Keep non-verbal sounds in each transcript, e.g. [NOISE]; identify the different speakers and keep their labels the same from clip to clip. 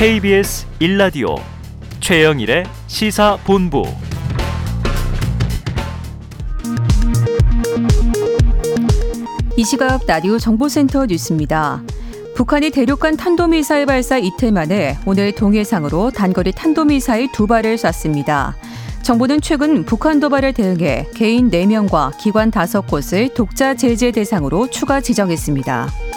Speaker 1: KBS 1라디오 최영일의 시사본부
Speaker 2: 이 시각 라디오 정보센터 뉴스입니다. 북한이 대륙간 탄도미사일 발사 이틀 만에 오늘 동해상으로 단거리 탄도미사일 두 발을 쐈습니다. 정부는 최근 북한 도발을 대응해 개인 4명과 기관 5곳을 독자 제재 대상으로 추가 지정했습니다.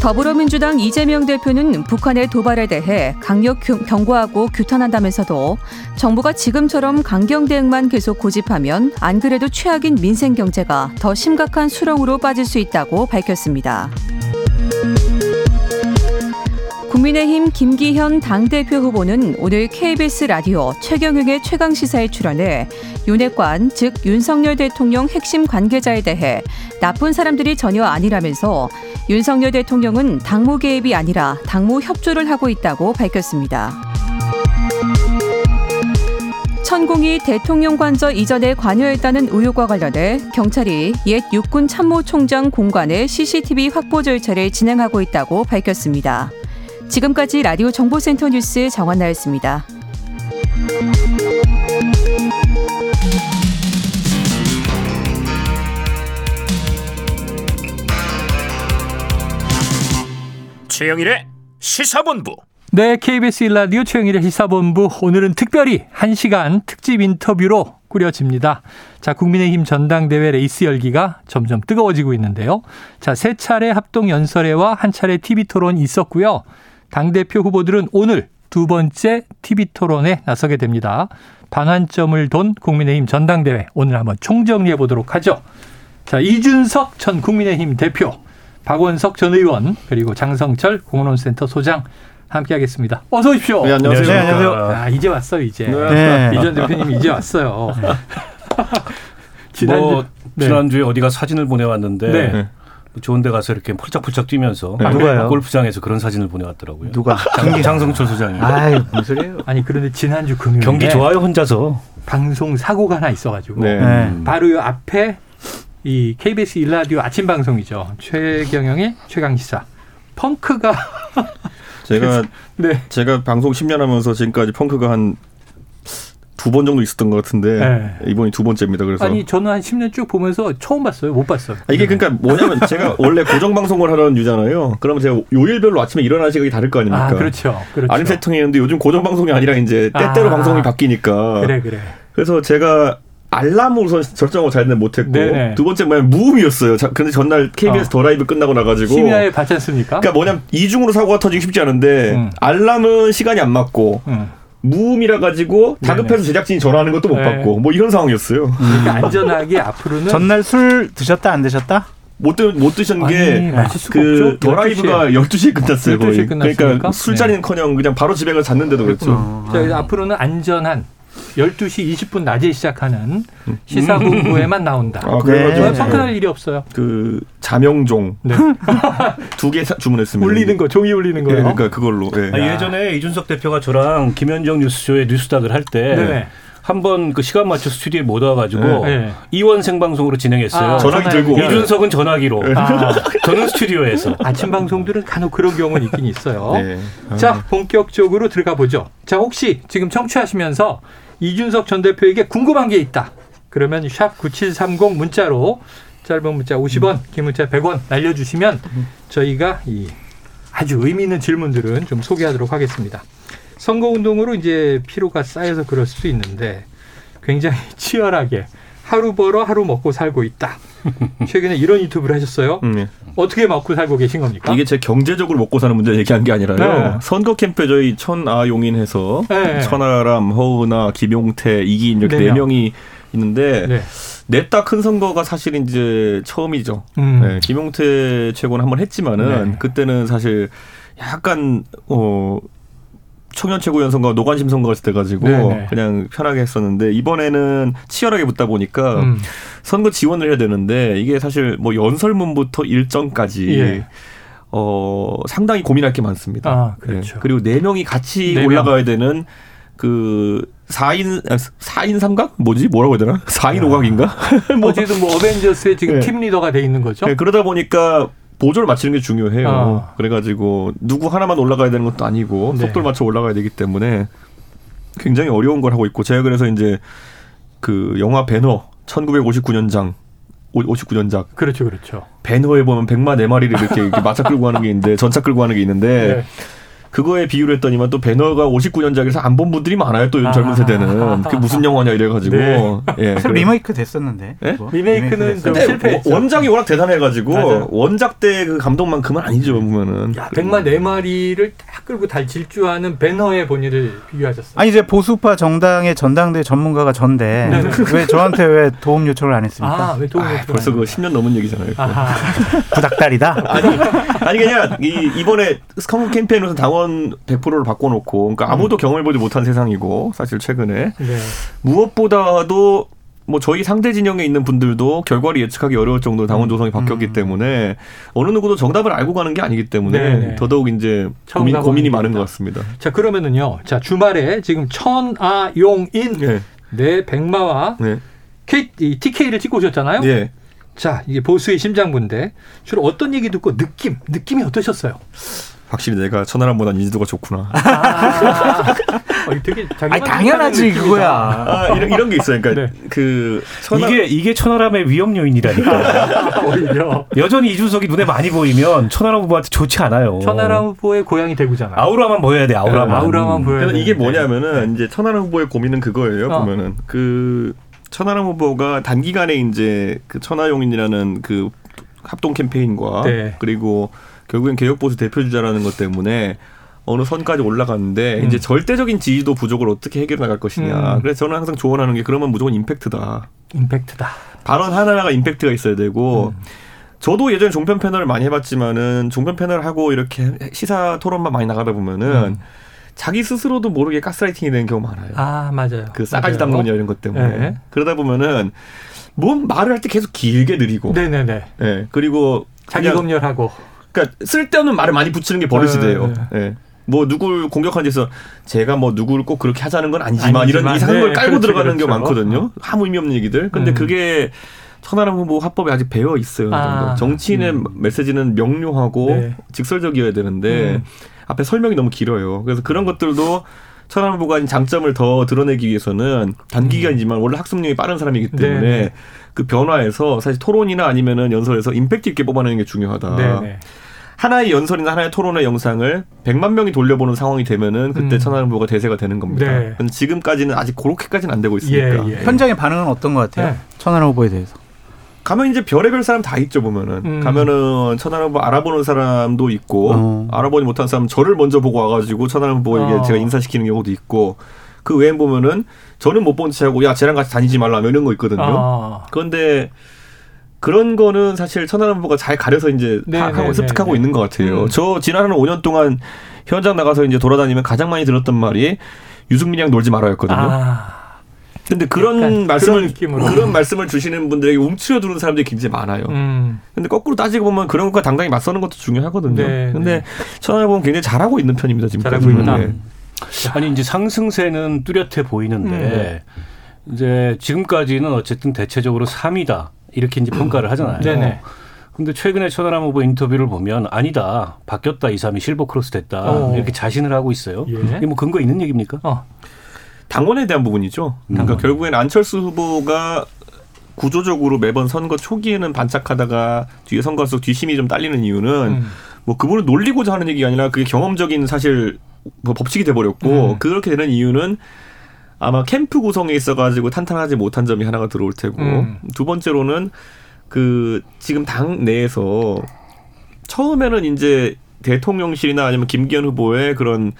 Speaker 2: 더불어민주당 이재명 대표는 북한의 도발에 대해 강력 경고하고 규탄한다면서도 정부가 지금처럼 강경 대응만 계속 고집하면 안 그래도 최악인 민생 경제가 더 심각한 수렁으로 빠질 수 있다고 밝혔습니다. 국민의힘 김기현 당대표 후보는 오늘 KBS 라디오 최경영의 최강시사에 출연해 윤핵관, 즉 윤석열 대통령 핵심 관계자에 대해 나쁜 사람들이 전혀 아니라면서 윤석열 대통령은 당무 개입이 아니라 당무 협조를 하고 있다고 밝혔습니다. 천공이 대통령 관저 이전에 관여했다는 의혹과 관련해 경찰이 옛 육군 참모총장 공관의 CCTV 확보 절차를 진행하고 있다고 밝혔습니다. 지금까지 라디오 정보센터 뉴스 정원나였습니다.
Speaker 1: 최영일의 시사본부.
Speaker 3: 네, KBS 일라디오 최영일의 시사본부 오늘은 특별히 1시간 특집 인터뷰로 꾸려집니다. 자, 국민의힘 전당대회 레이스 열기가 점점 뜨거워지고 있는데요. 자, 세 차례 합동 연설회와 한 차례 TV 토론 있었고요. 당대표 후보들은 오늘 두 번째 TV 토론에 나서게 됩니다. 반환점을 돈 국민의힘 전당대회 오늘 한번 총정리해 보도록 하죠. 자, 이준석 전 국민의힘 대표, 박원석 전 의원, 그리고 장성철 공론센터 소장 함께하겠습니다. 어서 오십시오.
Speaker 4: 네, 안녕하세요. 네, 안녕하세요.
Speaker 3: 아, 이제 왔어요, 이제. 네. 이전 대표님 이제 왔어요. [LAUGHS]
Speaker 5: 지난주, 뭐, 네. 지난주에 어디가 사진을 보내왔는데 네. 좋은 데 가서 이렇게 폴짝폴짝 뛰면서 네. 누가요? 골프장에서 그런 사진을 보내왔더라고요.
Speaker 4: 누가?
Speaker 5: 장, 장성철 소장이.
Speaker 4: 아유, 무슨 소리예요? [LAUGHS]
Speaker 3: 아니, 그런데 지난주 금요일
Speaker 5: 경기 좋아요, 혼자서.
Speaker 3: 방송 사고가 하나 있어 가지고. 네. 네. 바로 요 앞에 이 KBS 일라디오 아침 방송이죠. 최경영의 최강 시사. 펑크가.
Speaker 4: 제가, [LAUGHS] 네. 제가 방송 10년 하면서 지금까지 펑크가 한 두 번 정도 있었던 것 같은데 네. 이번이 두 번째입니다. 그래서
Speaker 3: 아니 저는 한 10년 쭉 보면서 처음 봤어요. 못 봤어요.
Speaker 4: 아, 이게 그러니까 뭐냐면 [LAUGHS] 제가 원래 고정 방송을 하는 유잖아요. 그러면 제가 요일별로 아침에 일어나는 시간이 다를 거 아닙니까?
Speaker 3: 아, 그렇죠. 그렇죠.
Speaker 4: 아침 세팅했는데 요즘 고정 방송이 아니라 이제 때때로 아, 방송이 바뀌니까.
Speaker 3: 그래 그래.
Speaker 4: 그래서 제가 알람으로 설정을 잘 못했고 네네. 두 번째 뭐냐면 무음이었어요. 자, 근데 전날 KBS 어. 더 라이브 끝나고 나가지고
Speaker 3: 심야에 받지 않습니까?
Speaker 4: 그러니까 뭐냐면 이중으로 사고가 터지기 쉽지 않은데 음. 알람은 시간이 안 맞고 음. 무음이라 가지고 다급해서 제작진이 전화하는 것도 못 네. 받고 뭐 이런 상황이었어요.
Speaker 3: 그러니까 [LAUGHS] 안전하게 앞으로는
Speaker 6: 전날 술 드셨다 안 드셨다?
Speaker 4: 못, 드, 못 드신 게그 더라이브가 12시에 끝났어요. 12시에 그러니까 술자리는커녕 그냥 바로 집에 가서 잤는데도 그렇죠.
Speaker 3: 자, 앞으로는 안전한 12시 20분 낮에 시작하는 시사본부에만 나온다. 아, 그래가지고 펑크날 네. 일이 없어요.
Speaker 4: 그 자명종 네. [LAUGHS] 두개 주문했습니다.
Speaker 3: 울리는 거 종이 울리는 거예요.
Speaker 4: 네, 그러니까 그걸로. 네.
Speaker 5: 아, 예전에 이준석 대표가 저랑 김현정 뉴스쇼에 뉴스닥을 할때 네. 한번 그 시간 맞춰 스튜디오에 못 와가지고 네. 이원 생방송으로 진행했어요.
Speaker 4: 아, 전화기 들고
Speaker 5: 이준석은 전화기로. 아. [LAUGHS] 저는 스튜디오에서.
Speaker 3: 아침 방송들은 간혹 그런 경우는 있긴 있어요. 네. 자 본격적으로 들어가 보죠. 자 혹시 지금 청취하시면서 이준석 전 대표에게 궁금한 게 있다. 그러면 샵 9730 문자로 짧은 문자 50원, 음. 긴 문자 100원 날려주시면 저희가 이 아주 의미 있는 질문들은 좀 소개하도록 하겠습니다. 선거운동으로 이제 피로가 쌓여서 그럴 수 있는데 굉장히 [LAUGHS] 치열하게 하루 벌어 하루 먹고 살고 있다. [LAUGHS] 최근에 이런 유튜브를 하셨어요. 음, 네. 어떻게 먹고 살고 계신 겁니까?
Speaker 4: 이게 제 경제적으로 먹고 사는 문제 얘기한 게 아니라요. 네. 선거 캠프에 저희 천아 용인해서 네. 천하람, 허은아, 김용태, 이기인 이렇게 네, 네 명이 있는데 네. 냈다 큰 선거가 사실 이제 처음이죠. 음. 네, 김용태 최고는 한번 했지만은 네. 그때는 사실 약간 어 청년 최고위원 선거 노관심 선거가 있을 때 가지고 네네. 그냥 편하게 했었는데 이번에는 치열하게 붙다 보니까 음. 선거 지원을 해야 되는데 이게 사실 뭐 연설문부터 일정까지 예. 어 상당히 고민할 게 많습니다.
Speaker 3: 아, 그렇죠.
Speaker 4: 네. 그리고 네 명이 같이 4명. 올라가야 되는 그 4인 4인 아, 삼각 뭐지 뭐라고 해야 되나 4인 오각인가 [LAUGHS]
Speaker 3: 뭐 어쨌든 뭐 어벤져스의 지금 네. 팀 리더가 돼 있는 거죠.
Speaker 4: 네, 그러다 보니까 보조를 맞추는 게 중요해요. 어. 그래가지고 누구 하나만 올라가야 되는 것도 아니고 네. 속도를 맞춰 올라가야 되기 때문에 굉장히 어려운 걸 하고 있고 제가 그래서 이제 그 영화 배너 1959년장 59년작.
Speaker 3: 그렇죠, 그렇죠.
Speaker 4: 배너에 보면 백마 네 마리를 이렇게, 이렇게 마차 끌고 가는 게 있는데 전차 끌고 가는 게 있는데 네. 그거에 비유를 했더니만 또 배너가 59년작에서 안 본 분들이 많아요. 또 요즘 젊은 아. 세대는. 그게 무슨 영화냐 이래가지고. 네.
Speaker 6: 예. 리메이크 됐었는데.
Speaker 3: 네? 리메이크는 좀 실패했죠.
Speaker 4: 원작이 워낙 대단해가지고 맞아요. 원작 때 그 감동만큼은 아니죠 보면은.
Speaker 3: 야, 백마 네 마리를 딱 끌고 달 질주하는 배너의 본인을 비교하셨어요.
Speaker 6: 아니 이제 보수파 정당의 전당대 전문가가 전데 네. 왜 저한테 왜 도움 요청을 안 했습니까?
Speaker 3: 아, 왜 도움 요청?
Speaker 4: 벌써 그 10년 넘은 얘기잖아요.
Speaker 6: 구닥다리다.
Speaker 4: 아니 아니 그냥 이 이번에 스카우 캠페인으로서 당원 정원 100%를 바꿔놓고 그러니까 아무도 음. 경험을 보지 못한 세상이고 사실 최근에 네. 무엇보다도 뭐 저희 상대 진영에 있는 분들도 결과를 예측하기 어려울 정도로 당원 음. 조성이 바뀌었기 음. 때문에 어느 누구도 정답을 알고 가는 게 아니기 때문에 네네. 네. 더더욱 이제 고민, 고민이 많은 것 같습니다.
Speaker 3: 자 그러면은요, 자 주말에 지금 천아용인 네, 네 백마와 네. K, TK를 찍고 오셨잖아요. 네. 자 이게 보수의 심장부인데 주로 어떤 얘기 듣고 느낌 느낌이 어떠셨어요?
Speaker 4: 확실히 내가 천하람보다 인지도가 좋구나.
Speaker 3: 아, [LAUGHS] 어, 되게
Speaker 6: 아니, 당연하지 그거야.
Speaker 4: 아, 이런 이런 게 있어요. 그러니까 네. 그
Speaker 5: 천하... 이게 이게 천하람의 위험 요인이라니까. [LAUGHS] 오히려 여전히 이준석이 눈에 많이 보이면 천하람 후보한테 좋지 않아요.
Speaker 3: 천하람 후보의 고향이 대구잖아.
Speaker 5: 아우라만 보여야 돼. 아우라만. 네,
Speaker 3: 아우라만 보여야
Speaker 4: 돼. 이게 뭐냐면은 이제 천하람 후보의 고민은 그거예요. 어. 보면은 그 천하람 후보가 단기간에 이제 그 천하용인이라는 그 합동 캠페인과 네. 그리고 결국엔 개혁보수 대표주자라는 것 때문에 어느 선까지 올라갔는데 음. 이제 절대적인 지지도 부족을 어떻게 해결해 나갈 것이냐. 음. 그래서 저는 항상 조언하는 게 그러면 무조건 임팩트다.
Speaker 3: 임팩트다.
Speaker 4: 발언 하나하나가 임팩트가 있어야 되고 음. 저도 예전에 종편 패널을 많이 해봤지만은 종편 패널 하고 이렇게 시사 토론만 많이 나가다 보면은 음. 자기 스스로도 모르게 가스라이팅이 되는 경우 많아요.
Speaker 3: 아 맞아요.
Speaker 4: 그 싸가지 담론이나 이런 것 때문에 네. 그러다 보면은 뭐 말을 할 때 계속 길게 느리고.
Speaker 3: 네네네.
Speaker 4: 네. 그리고
Speaker 3: 자기 검열하고.
Speaker 4: 그러니까 쓸데없는 말을 많이 붙이는 게 버릇이 네, 돼요. 네. 네. 뭐 누구를 공격하는 데서 제가 뭐 누구를 꼭 그렇게 하자는 건 아니지만, 아니지만 이런 이상한 네, 걸 깔고 그렇죠, 들어가는 그렇죠. 게 많거든요. 어. 아무 의미 없는 얘기들. 근데 음. 그게 천하람 후보 화법에 아직 배어 있어요. 아, 정치인의 음. 메시지는 명료하고 네. 직설적이어야 되는데 음. 앞에 설명이 너무 길어요. 그래서 그런 것들도 천하람 후보가 장점을 더 드러내기 위해서는 단기간이지만 원래 학습력이 빠른 사람이기 때문에 네. 그 변화에서 사실 토론이나 아니면은 연설에서 임팩트 있게 뽑아내는 게 중요하다. 네네. 하나의 연설이나 하나의 토론의 영상을 100만 명이 돌려보는 상황이 되면은 그때 음. 천하람보가 대세가 되는 겁니다. 네. 근데 지금까지는 아직 그렇게까지는 안 되고 있으니까. 예,
Speaker 6: 예. 현장의 반응은 어떤 것 같아요? 네. 천하람 후보에 대해서.
Speaker 4: 가면 이제 별의별 사람 다 있죠 보면은 음. 가면은 천하람 후보 알아보는 사람도 있고 어. 알아보지 못한 사람 저를 먼저 보고 와가지고 천하람 후보에게 어. 제가 인사시키는 경우도 있고 그 외엔 보면은 저는 못본 채하고 야 쟤랑 같이 다니지 말라 이런 거 있거든요. 아. 그런데 그런 거는 사실 천하람 후보가 잘 가려서 이제 네, 파악하고 네, 습득하고 네, 있는 것 같아요. 음. 저 지난 한 5년 동안 현장 나가서 이제 돌아다니면 가장 많이 들었던 말이 유승민이랑 놀지 말아였거든요. 아. 근데 그런 말씀을 그런, 그런, 말씀을 주시는 분들에게 움츠려 두는 사람들이 굉장히 많아요. 음. 근데 거꾸로 따지고 보면 그런 것과 당당히 맞서는 것도 중요하거든요. 네, 근데 네. 천하람 보면 굉장히 잘하고 있는 편입니다. 지금
Speaker 3: 잘하고 있다. 네.
Speaker 5: 아니 이제 상승세는 뚜렷해 보이는데 음. 이제 지금까지는 어쨌든 대체적으로 3위다 이렇게 이제 평가를 하잖아요. 네네. 근데 최근에 천하람 후보 인터뷰를 보면 아니다 바뀌었다 2, 3위 실버 크로스 됐다 어. 이렇게 자신을 하고 있어요. 예. 이게 뭐 근거 있는 얘기입니까? 어.
Speaker 4: 당원에 대한 부분이죠. 그러니까 음. 결국엔 안철수 후보가 구조적으로 매번 선거 초기에는 반짝하다가 뒤에 선거에서 뒷심이 좀 딸리는 이유는 음. 뭐 그분을 놀리고자 하는 얘기가 아니라 그게 경험적인 사실 뭐 법칙이 돼버렸고 음. 그렇게 되는 이유는 아마 캠프 구성에 있어가지고 탄탄하지 못한 점이 하나가 들어올 테고 음. 두 번째로는 그 지금 당 내에서 처음에는 이제 대통령실이나 아니면 김기현 후보의 그런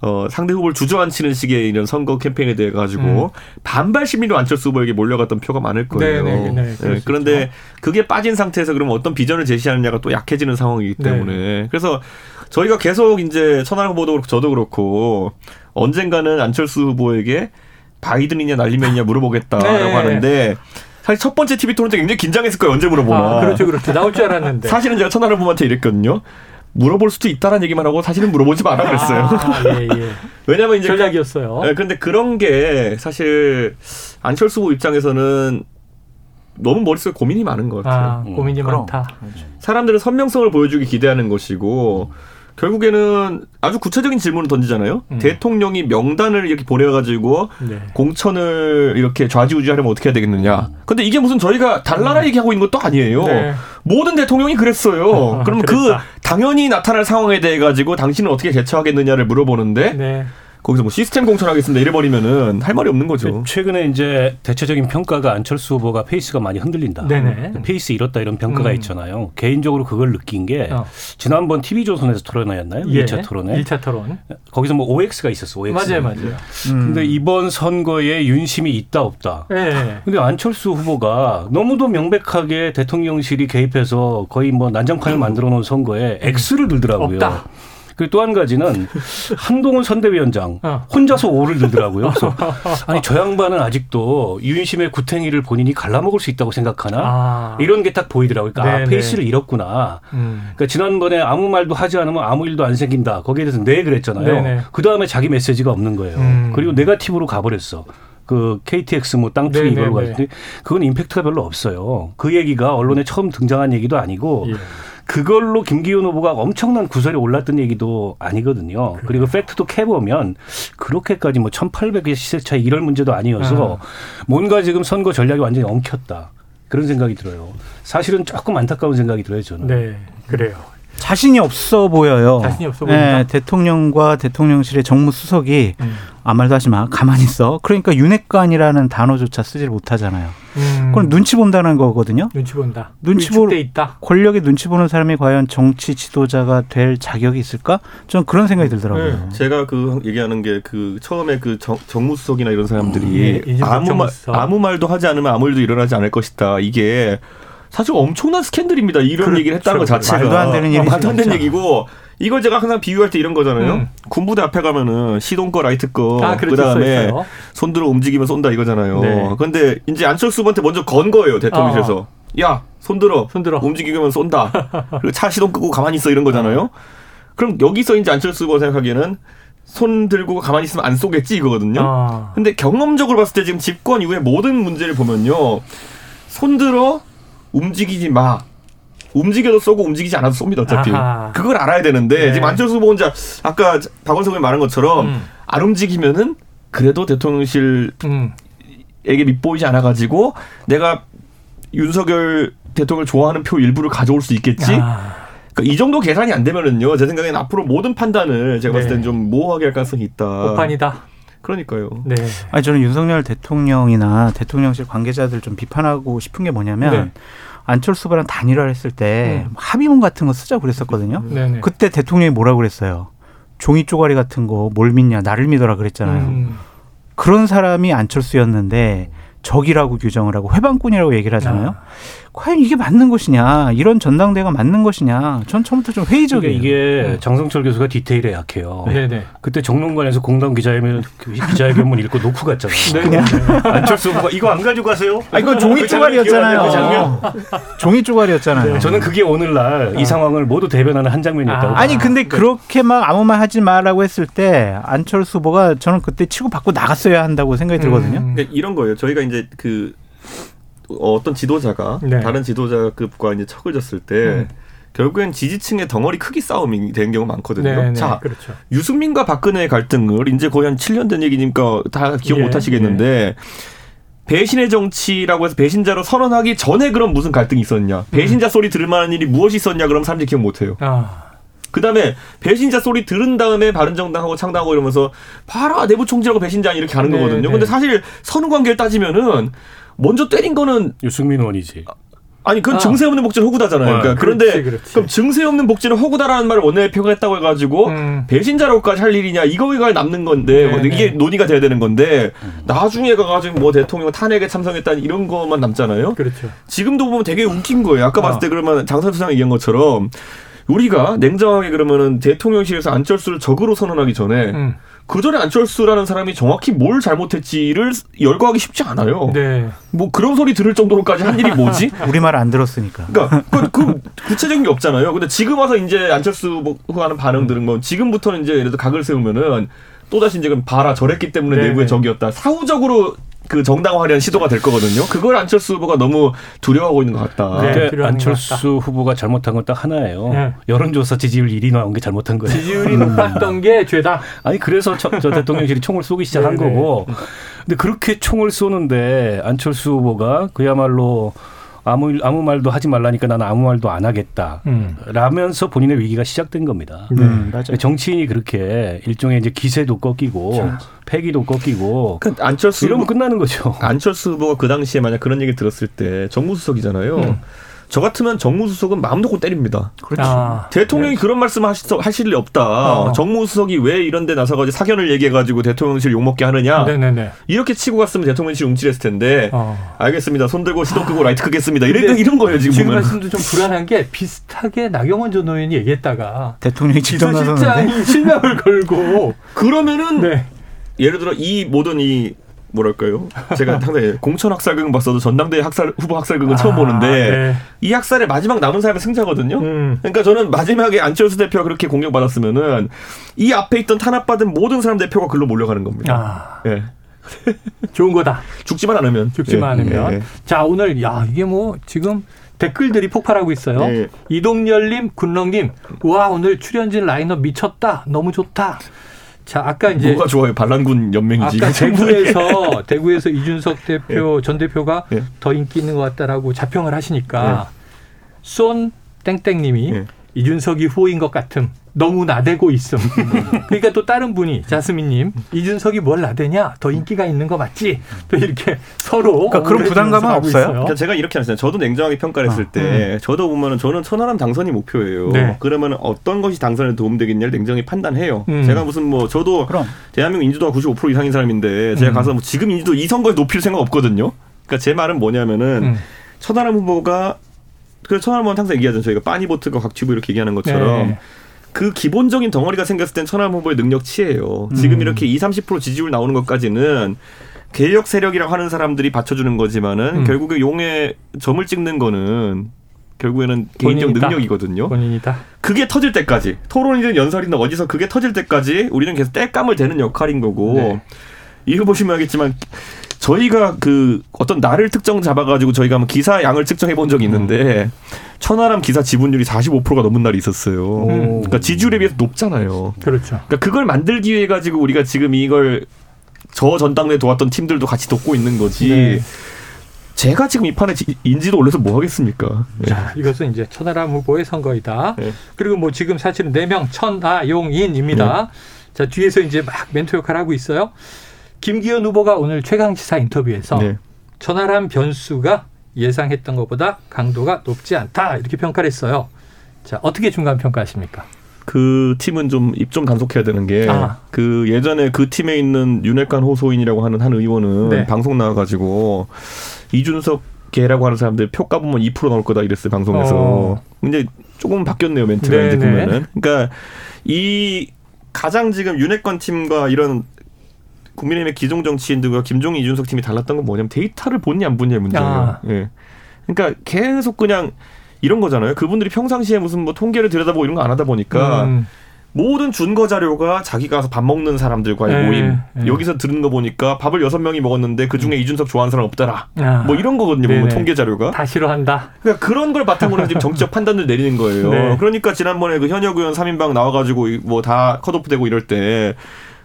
Speaker 4: 어, 상대 후보를 주저앉히는 식의 이런 선거 캠페인에 대해 가지고 음. 반발 심리로 안철수 후보에게 몰려갔던 표가 많을 거예요. 네네, 네, 네, 네, 그런데 그게 빠진 상태에서 그러면 어떤 비전을 제시하느냐가 또 약해지는 상황이기 네. 때문에 네. 그래서 저희가 계속 이제 천하람 후보도 그렇고 저도 그렇고 언젠가는 안철수 후보에게 바이든이냐 날리면이냐 물어보겠다라고 네. 하는데 사실 첫 번째 TV 토론 때 굉장히 긴장했을 거예요. 언제 물어보나. 아,
Speaker 3: 그렇죠, 그렇죠. 나올 줄 알았는데.
Speaker 4: 사실은 제가 천하람 후보한테 이랬거든요. 물어볼 수도 있다라는 얘기만 하고 사실은 물어보지 마라 그랬어요. 아, 예, 예. [LAUGHS] 왜냐면 이제
Speaker 3: 전략이었어요.
Speaker 4: 그, 네, 근데 그런 게 사실 안철수 후보 입장에서는 너무 머릿속에 고민이 많은 것 같아요. 아,
Speaker 3: 고민이 음. 많다.
Speaker 4: 사람들은 선명성을 보여주기 기대하는 것이고 결국에는 아주 구체적인 질문을 던지잖아요. 음. 대통령이 명단을 이렇게 보내가지고 네. 공천을 이렇게 좌지우지하려면 어떻게 해야 되겠느냐. 음. 근데 이게 무슨 저희가 달나라 음. 얘기하고 있는 것도 아니에요. 네. 모든 대통령이 그랬어요. 어, 그러면 그 당연히 나타날 상황에 대해 가지고 당신은 어떻게 대처하겠느냐를 물어보는데 네. 거기서 뭐 시스템 공천하겠습니다 이래버리면은 할 말이 없는 거죠.
Speaker 5: 최근에 이제 대체적인 평가가 안철수 후보가 페이스가 많이 흔들린다. 네네. 페이스 잃었다 이런 평가가 음. 있잖아요. 개인적으로 그걸 느낀 게 어. 지난번 TV조선에서 토론회였나요? 예. 1차 토론회.
Speaker 3: 1차 토론.
Speaker 5: 거기서 뭐 OX가 있었어. OX.
Speaker 3: 맞아요, 맞아요.
Speaker 5: 음. 근데 이번 선거에 윤심이 있다 없다. 네. 근데 안철수 후보가 너무도 명백하게 대통령실이 개입해서 거의 뭐 난장판을 만들어 놓은 선거에 X를 들더라고요.
Speaker 3: 없다.
Speaker 5: 그리고 또 한 가지는 [LAUGHS] 한동훈 선대위원장 어. 혼자서 오를 들더라고요. 그래서 [LAUGHS] 아니 저 양반은 아직도 유인심의 구탱이를 본인이 갈라먹을 수 있다고 생각하나 아. 이런 게 딱 보이더라고요. 그러니까 아, 페이스를 잃었구나. 음. 그러니까 지난번에 아무 말도 하지 않으면 아무 일도 안 생긴다. 거기에 대해서 네 그랬잖아요. 그 다음에 자기 메시지가 없는 거예요. 음. 그리고 네가티브로 가버렸어. 그 KTX 뭐 땅투기 이걸로 가지고 그건 임팩트가 별로 없어요. 그 얘기가 언론에 처음 등장한 얘기도 아니고. 예. 그걸로 김기훈 후보가 엄청난 구설이 올랐던 얘기도 아니거든요. 그래요. 그리고 팩트도 캐보면 그렇게까지 뭐 1800의 시세 차이 이럴 문제도 아니어서 아. 뭔가 지금 선거 전략이 완전히 엉켰다. 그런 생각이 들어요. 사실은 조금 안타까운 생각이 들어요, 저는.
Speaker 3: 네, 그래요.
Speaker 6: 자신이 없어 보여요.
Speaker 3: 자신이 없어 보인다.
Speaker 6: 네, 대통령과 대통령실의 정무수석이 음. 아무 말도 하지 마. 가만히 있어. 그러니까 윤핵관이라는 단어조차 쓰질 못하잖아요. 음. 그건 눈치 본다는 거거든요.
Speaker 3: 눈치 본다.
Speaker 6: 눈치 볼 있다. 권력에 눈치 보는 사람이 과연 정치 지도자가 될 자격이 있을까? 저는 그런 생각이 들더라고요. 네.
Speaker 4: 제가 그 얘기하는 게 그 처음에 그 정, 정무수석이나 이런 사람들이 음, 네, 아무 말 아무 말도 하지 않으면 아무 일도 일어나지 않을 것이다. 이게 사실 엄청난 스캔들입니다. 이런 그렇죠. 얘기를 했다는 것 자체가
Speaker 6: 말도 안 되는
Speaker 4: 일이 말도 안 되는 얘기고 이걸 제가 항상 비유할 때 이런 거잖아요. 음. 군부대 앞에 가면은 시동 거 라이트 거 아, 그렇죠. 그다음에 손들어 움직이면 쏜다 이거잖아요. 네. 그런데 이제 안철수 후보한테 먼저 건 거예요. 대통령실에서. 어. 야, 손들어. 손들어. 움직이면 쏜다. [LAUGHS] 그리고 차 시동 끄고 가만히 있어 이런 거잖아요. 어. 그럼 여기서 이제 안철수 후보가 생각하기에는 손 들고 가만히 있으면 안 쏘겠지 이거거든요. 어. 근데 경험적으로 봤을 때 지금 집권 이후에 모든 문제를 보면요. 손 들어 움직이지 마. 움직여도 쏘고 움직이지 않아도 쏩니다 어차피 아하. 그걸 알아야 되는데 네. 지금 안철수 후보 혼자 아까 박원석 의원 말한 것처럼 음. 안 움직이면은 그래도 대통령실에게 음. 밑보이지 않아 가지고 내가 윤석열 대통령을 좋아하는 표 일부를 가져올 수 있겠지 아. 그러니까 이 정도 계산이 안 되면은요 제 생각에는 앞으로 모든 판단을 제가 봤을 네. 때는 좀 모호하게 할 가능성이 있다
Speaker 3: 오판이다
Speaker 4: 그러니까요.
Speaker 6: 네. 아니 저는 윤석열 대통령이나 대통령실 관계자들 좀 비판하고 싶은 게 뭐냐면 네. 안철수 후보랑 단일화를 했을 때 음. 합의문 같은 거 쓰자고 그랬었거든요. 네네. 네. 그때 대통령이 뭐라고 그랬어요? 종이 쪼가리 같은 거 뭘 믿냐 나를 믿어라 그랬잖아요. 음. 그런 사람이 안철수였는데 적이라고 규정을 하고 회방꾼이라고 얘기를 하잖아요. 아. 과연 이게 맞는 것이냐 이런 전당대가 맞는 것이냐 전 처음부터 좀 회의적이에요.
Speaker 5: 이게 네. 정성철 교수가 디테일에 약해요. 네네. 네. 그때 정론관에서 공당 기자회견 기자회견문 읽고 놓고 갔잖아요. [LAUGHS] 네. 그냥 안철수 후보가 이거 안 가지고 가세요?
Speaker 6: 아 이건 종이 그 쪼가리였잖아요. 그 [LAUGHS] 종이 쪼가리였잖아요.
Speaker 5: 네. 저는 그게 오늘날 이 아. 상황을 모두 대변하는 한 장면이었다고.
Speaker 6: 아. 니 근데 그렇게 막 아무 말 하지 마라고 했을 때 안철수 후보가 저는 그때 치고 받고 나갔어야 한다고 생각이 들거든요. 음.
Speaker 4: 그러니까 이런 거예요. 저희가 이제 그 어떤 지도자가 네. 다른 지도자급과 이제 척을 졌을 때 음. 결국엔 지지층의 덩어리 크기 싸움이 되는 경우가 많거든요. 네, 네, 자, 그렇죠. 유승민과 박근혜의 갈등을 이제 거의 한 7년 된 얘기니까 다 기억 예, 못 하시겠는데 예. 배신의 정치라고 해서 배신자로 선언하기 전에 그럼 무슨 갈등이 있었냐? 음. 배신자 음. 소리 들을 만한 일이 무엇이 있었냐? 그럼 사람들이 기억 못 해요. 아. 그다음에 배신자 소리 들은 다음에 바른정당하고 창당하고 이러면서 봐라 내부 총재라고 배신자 이렇게 하는 네, 거거든요. 네. 근데 사실 선후 관계를 따지면은 먼저 때린 거는
Speaker 5: 유승민 의원이지.
Speaker 4: 아니 그건 아. 증세 없는 복지는 허구다잖아요. 그러니까 아, 그런데 그렇지, 그렇지. 그럼 증세 없는 복지는 허구다라는 말을 원내대표가 했다고 해가지고 음. 배신자라고까지 할 일이냐 이거가 남는 건데 네, 이게 네. 논의가 돼야 되는 건데 음. 나중에 가가지고 뭐 대통령 탄핵에 참석했다는 이런 것만 남잖아요.
Speaker 3: 그렇죠.
Speaker 4: 지금도 보면 되게 웃긴 거예요. 아까 아. 봤을 때 그러면 장선 수장 얘기한 것처럼 우리가 냉정하게 그러면은 대통령실에서 안철수를 적으로 선언하기 전에. 음. 그 전에 안철수라는 사람이 정확히 뭘 잘못했지를 열거하기 쉽지 않아요. 네. 뭐 그런 소리 들을 정도로까지 한 일이 뭐지? [LAUGHS]
Speaker 6: 우리 말안 들었으니까.
Speaker 4: 그러니까 그, 그, 구체적인 게 없잖아요. 근데 지금 와서 이제 안철수 하는 반응들은 뭐 지금부터는 이제 예를 들어 각을 세우면은 또 다시 이제 봐라 저랬기 때문에 네, 내부의 네. 적이었다. 사후적으로 그 정당화하려는 시도가 될 거거든요. 그걸 안철수 후보가 너무 두려워하고 있는 것 같다.
Speaker 5: 네, 안철수 후보가 잘못한 건 딱 하나예요. 네. 여론조사 지지율 1위 나온 게 잘못한 거예요.
Speaker 3: 지지율이 높았던 게 죄다. [LAUGHS]
Speaker 5: 아니 그래서 저, 저 대통령실이 총을 쏘기 시작한 네네. 거고. 근데 그렇게 총을 쏘는데 안철수 후보가 그야말로 아무 아무 말도 하지 말라니까 나는 아무 말도 안 하겠다. 음. 라면서 본인의 위기가 시작된 겁니다. 네, 음, 맞아요. 정치인이 그렇게 일종의 이제 기세도 꺾이고. 패기도 꺾이고
Speaker 4: 그 안철수
Speaker 5: 이러면 끝나는 거죠.
Speaker 4: 안철수 후보가 그 당시에 만약 그런 얘기 들었을 때 정무수석이잖아요. 음. 저 같으면 정무수석은 마음 놓고 때립니다. 그렇지. 아, 대통령이 네. 그런 말씀 하실, 하실 리 없다. 어. 정무수석이 왜 이런 데 나서가지고 사견을 얘기해가지고 대통령실 욕먹게 하느냐. 네네네. 이렇게 치고 갔으면 대통령실 움찔했을 텐데. 어. 알겠습니다. 손 들고 시동 끄고 아. 라이트 끄겠습니다. 이런, 이런 거예요, 지금.
Speaker 3: 지금 보면. 말씀도 좀 불안한 게 비슷하게 나경원 전 의원이 얘기했다가.
Speaker 6: 대통령이 직접 나섰는데.
Speaker 3: 실명을 걸고.
Speaker 4: 그러면은. 네. 예를 들어 이 모든 이 뭐랄까요? 제가 [LAUGHS] 상당히 공천 학살극은 봤어도 전당대회 학살 후보 학살극은 아, 처음 보는데 네. 이 학살의 마지막 남은 사람이 승자거든요. 음. 그러니까 저는 마지막에 안철수 대표가 그렇게 공격받았으면은 이 앞에 있던 탄압받은 모든 사람 대표가 글로 몰려가는 겁니다. 아. 예. [LAUGHS]
Speaker 3: 좋은 거다.
Speaker 4: 죽지만 않으면.
Speaker 3: 죽지만 예. 않으면. 예. 자 오늘 야 이게 뭐 지금 댓글들이 폭발하고 있어요. 네. 이동열님, 군렁님, 와 오늘 출연진 라인업 미쳤다, 너무 좋다. 자, 아까 이제
Speaker 4: 뭐가 좋아요? 반란군 연맹이지.
Speaker 3: 아까 대구에서 대구에서 이준석 대표 네. 전 대표가 네. 더 인기 있는 것 같다라고 자평을 하시니까 네. 쏜 땡땡님이 네. 이준석이 후보인 것 같음. 너무 나대고 있음. [LAUGHS] 그러니까 또 다른 분이 자스민님 이준석이 뭘 나대냐? 더 인기가 있는 거 맞지? 또 이렇게 서로
Speaker 6: 그러니까 그런 부담감은 없어요.
Speaker 4: 그러니까 제가 이렇게 하잖아요. 저도 냉정하게 평가를 했을 아, 때 음. 저도 보면은 저는 천하람 당선이 목표예요. 네. 그러면 어떤 것이 당선에 도움되겠냐를 냉정히 판단해요. 음. 제가 무슨 뭐 저도 그럼. 대한민국 인지도가 95% 이상인 사람인데 제가 음. 가서 뭐 지금 인지도 이 선거에 높일 생각 없거든요. 그러니까 제 말은 뭐냐면은 음. 천하람 후보가 그래서 천하람 후보는 항상 얘기하잖아요. 저희가 빠니보트가 곽튜브 이렇게 얘기하는 것처럼. 네. 그 기본적인 덩어리가 생겼을 땐 천하람 후보의 능력치예요. 지금 음. 이렇게 20, 30% 지지율 나오는 것까지는 개혁 세력이라고 하는 사람들이 받쳐주는 거지만은 음. 결국에 용의 점을 찍는 거는 결국에는 개인적 본인이다. 능력이거든요.
Speaker 3: 본인이다.
Speaker 4: 그게 터질 때까지 토론이든 연설이든 어디서 그게 터질 때까지 우리는 계속 땔감을 대는 역할인 거고 네. 이거 보시면 알겠지만 저희가 그 어떤 날을 특정 잡아가지고 저희가 한번 기사 양을 측정해 본 적이 있는데 음. 천하람 기사 지분율이 45%가 넘은 날이 있었어요. 음. 그러니까 지지율에 비해서 높잖아요.
Speaker 3: 그렇죠.
Speaker 4: 그러니까 그걸 만들기 위해 가지고 우리가 지금 이걸 저 전당대 도왔던 팀들도 같이 돕고 있는 거지. 네. 제가 지금 이 판에 인지도 올려서 뭐 하겠습니까?
Speaker 3: 네. 자, 이것은 이제 천하람 후보의 선거이다. 네. 그리고 뭐 지금 사실은 네명 천하용인입니다. 네. 자, 뒤에서 이제 막 멘토 역할을 하고 있어요. 김기현 후보가 오늘 최강시사 인터뷰에서 네. 천하람 변수가 예상했던 것보다 강도가 높지 않다 이렇게 평가를 했어요. 자 어떻게 중간 평가하십니까?
Speaker 4: 그 팀은 좀입좀 단속해야 되는 게그 아. 예전에 그 팀에 있는 윤핵관 호소인이라고 하는 한 의원은 네. 방송 나와가지고 이준석 개라고 하는 사람들 표가 보면 2% 나올 거다 이랬어요 방송에서. 어. 근데 조금 바뀌었네요 멘트가 네네. 이제 네. 보면은. 그러니까 이 가장 지금 윤핵관 팀과 이런 국민의힘의 기존 정치인들과 김종인 이준석 팀이 달랐던 건 뭐냐면 데이터를 보냐 안 보냐의 문제예요. 아. 예. 그러니까 계속 그냥 이런 거잖아요. 그분들이 평상시에 무슨 뭐 통계를 들여다보고 이런 거 안 하다 보니까 음. 모든 준거 자료가 자기가 가서 밥 먹는 사람들과의 네, 모임 네. 여기서 들은 거 보니까 밥을 여섯 명이 먹었는데 그 중에 음. 이준석 좋아하는 사람 없더라. 아. 뭐 이런 거거든요. 보면 통계 자료가
Speaker 3: 다 싫어한다.
Speaker 4: 그러니까 그런 걸 바탕으로 지금 정치적 판단을 내리는 거예요. [LAUGHS] 네. 그러니까 지난번에 그 현역 의원 3인방 나와가지고 뭐 다 컷오프되고 이럴 때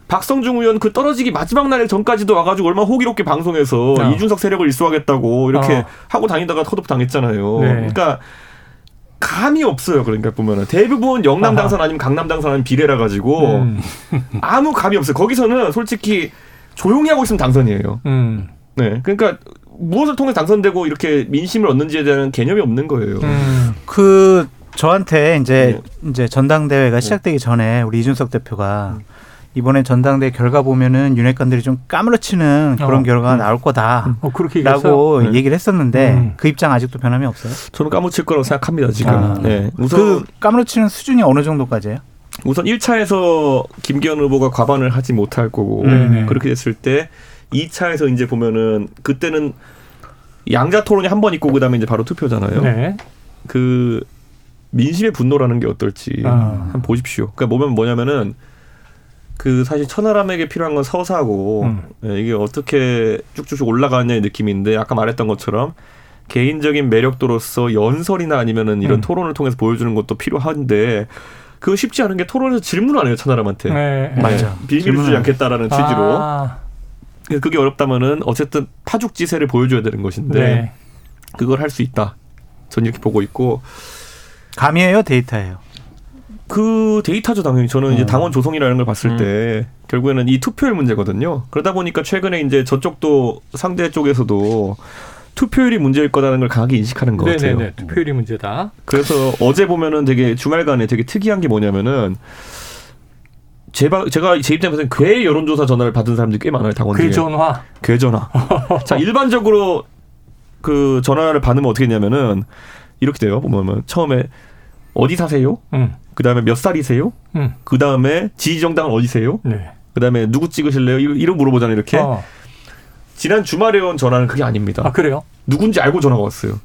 Speaker 4: 박성중 의원 그 떨어지기 마지막 날 전까지도 와가지고 얼마나 호기롭게 방송에서 어. 이준석 세력을 일소하겠다고 이렇게 어. 하고 다니다가 컷오프 당했잖아요. 네. 그러니까 감이 없어요. 그러니까 보면은 대부분 영남. 당선 아니면 강남 당선 아니면 비례라 가지고 음. 아무 감이 없어요. 거기서는 솔직히 조용히 하고 있으면 당선이에요. 음. 네, 그러니까 무엇을 통해 당선되고 이렇게 민심을 얻는지에 대한 개념이 없는 거예요. 음.
Speaker 6: 그 저한테 이제 네. 이제 전당대회가 시작되기 전에 우리 이준석 대표가 음. 이번에 전당대 결과 보면은 윤핵관들이 좀 까무러치는 그런 어, 결과가 음. 나올 거다라고 어, 그렇게 네. 얘기를 했었는데 음. 그 입장 아직도 변함이 없어요?
Speaker 4: 저는 까무칠 거라고 생각합니다 지금. 아.
Speaker 6: 네. 우선 그 까무러치는 수준이 어느 정도까지예요?
Speaker 4: 우선 1차에서 김기현 후보가 과반을 하지 못할 거고 음. 그렇게 됐을 때 2차에서 이제 보면은 그때는 양자 토론이 한 번 있고 그다음에 이제 바로 투표잖아요. 네. 그 민심의 분노라는 게 어떨지 아. 한번 보십시오. 그러니까 보면 뭐냐면은 그 사실 천하람에게 필요한 건 서사고 음. 예, 이게 어떻게 쭉쭉쭉 올라가냐의 느낌인데 아까 말했던 것처럼 개인적인 매력도로서 연설이나 아니면은 이런 음. 토론을 통해서 보여주는 것도 필요한데 그거 쉽지 않은 게 토론에서 질문 안 해요 천하람한테
Speaker 3: 네.
Speaker 4: 네. 맞아 비밀 주지 않겠다라는 취지로 아. 그게 어렵다면은 어쨌든 파죽지세를 보여줘야 되는 것인데 네. 그걸 할 수 있다 전 이렇게 보고 있고
Speaker 6: 감이에요 데이터예요
Speaker 4: 그 데이터죠 당연히 저는 이제 어. 당원 조성이라는 걸 봤을 음. 때 결국에는 이 투표율 문제거든요. 그러다 보니까 최근에 이제 저쪽도 상대 쪽에서도 투표율이 문제일 거라는 걸 강하게 인식하는 것 네네네, 같아요.
Speaker 3: 투표율이 문제다.
Speaker 4: 그래서 어제 보면은 되게 주말간에 되게 특이한 게 뭐냐면은 제가 제가 제 입장에서는 괴 여론조사 전화를 받은 사람들이 꽤 많아요 당원 중에.
Speaker 3: 괴 전화.
Speaker 4: 괴 [LAUGHS] 전화. 자 일반적으로 그 전화를 받으면 어떻게 했냐면은 이렇게 돼요. 보면 처음에 어디 사세요? 음. 그 다음에 몇 살이세요? 음. 그 다음에 지지 정당은 어디세요? 네. 그 다음에 누구 찍으실래요? 이런 물어보잖아요. 이렇게. 어. 지난 주말에 온 전화는 그게 아닙니다.
Speaker 3: 아 그래요?
Speaker 4: 누군지 알고 전화가 왔어요.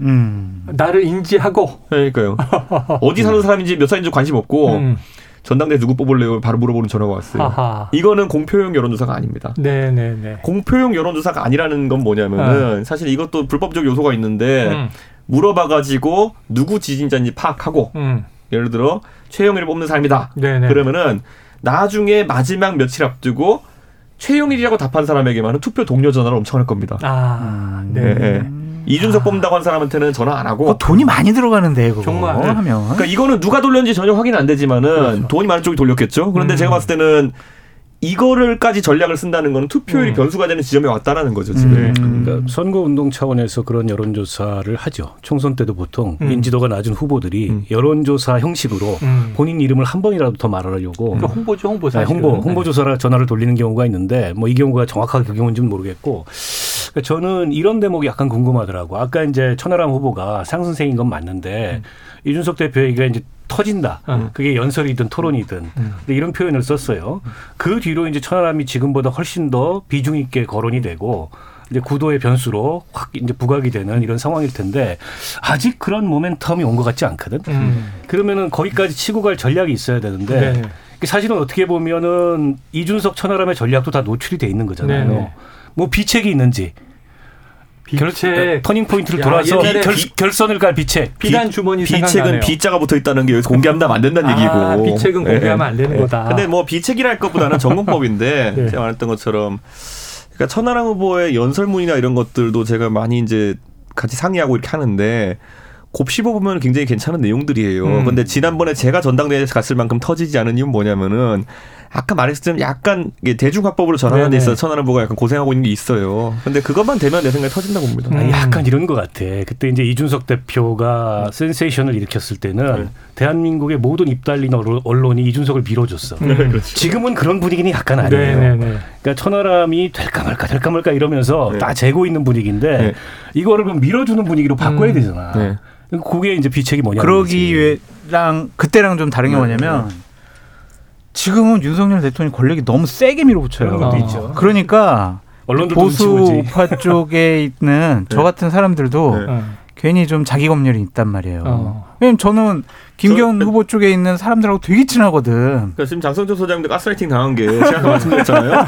Speaker 3: 음. 나를 인지하고.
Speaker 4: 그러니까요. [LAUGHS] 어디 사는 사람인지 몇 살인지 관심 없고 음. 전당대 누구 뽑을래요? 바로 물어보는 전화가 왔어요. 하하. 이거는 공표용 여론조사가 아닙니다.
Speaker 3: 네네네. 네, 네.
Speaker 4: 공표용 여론조사가 아니라는 건 뭐냐면은 어. 사실 이것도 불법적 요소가 있는데 음. 물어봐가지고 누구 지진자인지 파악하고 음. 예를 들어 최영일을 뽑는 사람이다. 네네. 그러면은 나중에 마지막 며칠 앞두고 최영일이라고 답한 사람에게만은 투표 동료 전화를 엄청 할 겁니다.
Speaker 3: 아, 네. 네.
Speaker 4: 이준석 아. 뽑는다고 한 사람한테는 전화 안 하고
Speaker 6: 어, 돈이 많이 들어가는데 그거 정말 하면
Speaker 4: 그러니까 이거는 누가 돌렸는지 전혀 확인 안 되지만은 그렇죠. 돈이 많은 쪽이 돌렸겠죠. 그런데 음. 제가 봤을 때는 이거를까지 전략을 쓴다는 건 투표율이 음. 변수가 되는 지점에 왔다라는 거죠 지금.
Speaker 5: 음. 그러니까 선거 운동 차원에서 그런 여론조사를 하죠. 총선 때도 보통 음. 인지도가 낮은 후보들이 음. 여론조사 형식으로 음. 본인 이름을 한 번이라도 더 말하려고
Speaker 3: 그러니까 홍보죠 홍보 사
Speaker 5: 네, 홍보 홍보조사를 전화를 돌리는 경우가 있는데 뭐 이 경우가 정확하게 그 경우인지는 모르겠고 그러니까 저는 이런 대목이 약간 궁금하더라고. 아까 이제 천하람 후보가 상승세인 건 맞는데. 음. 이준석 대표에게 이제 터진다. 음. 그게 연설이든 토론이든 음. 이런 표현을 썼어요. 그 뒤로 이제 천하람이 지금보다 훨씬 더 비중 있게 거론이 되고 이제 구도의 변수로 확 이제 부각이 되는 이런 상황일 텐데 아직 그런 모멘텀이 온 것 같지 않거든. 음. 그러면은 거기까지 치고 갈 전략이 있어야 되는데 네. 사실은 어떻게 보면은 이준석 천하람의 전략도 다 노출이 돼 있는 거잖아요. 네. 뭐 비책이 있는지 결체 터닝 포인트를 야, 돌아서 결, 결선을 갈 비책.
Speaker 3: 비단 주머니
Speaker 4: 비책은 비자가 붙어 있다는 게 여기서 공개하면 안 된다는 아, 얘기고.
Speaker 3: 비책은 공개하면 네. 안 되는 네. 거다.
Speaker 4: 근데 뭐 비책이랄 것보다는 전문법인데 [LAUGHS] 네. 제가 말했던 것처럼 그러니까 천하람 후보의 연설문이나 이런 것들도 제가 많이 이제 같이 상의하고 이렇게 하는데 곱씹어 보면 굉장히 괜찮은 내용들이에요. 음. 근데 지난번에 제가 전당대회에서 갔을 만큼 터지지 않은 이유는 뭐냐면은 아까 말했을 때 약간 대중화법으로 전환하는 데 있어서 천안을보고 약간 고생하고 있는 게 있어요. 근데 그것만 되면 내 생각에 터진다고 봅니다.
Speaker 5: 음. 약간 이런 것 같아. 그때 이제 이준석 대표가 음. 센세이션을 일으켰을 때는 네. 대한민국의 모든 입달린 언론이 이준석을 밀어줬어. 네, 그렇죠. 지금은 그런 분위기는 약간 아니에요. 네, 네, 네. 그러니까 천하람이 될까 말까 될까 말까 이러면서 네. 다 재고 있는 분위기인데 네. 이거를 그럼 밀어주는 분위기로 바꿔야 음. 되잖아. 그게 이제 비책이 뭐냐.
Speaker 6: 그러기랑 그때랑 좀 다른 게 뭐냐면 지금은 윤석열 대통령이 권력이 너무 세게 밀어붙여요.
Speaker 5: 그런 것도 있죠.
Speaker 6: 그러니까 보수파 [LAUGHS] 쪽에 있는 저 네. 같은 사람들도 네. 괜히 좀 자기 검열이 있단 말이에요. 어. 왜냐면 저는 김기현 저, 후보 쪽에 있는 사람들하고 되게 친하거든.
Speaker 4: 그러니까 지금 장성철 소장님도 가스라이팅 당한 게 제가 말씀드렸잖아요.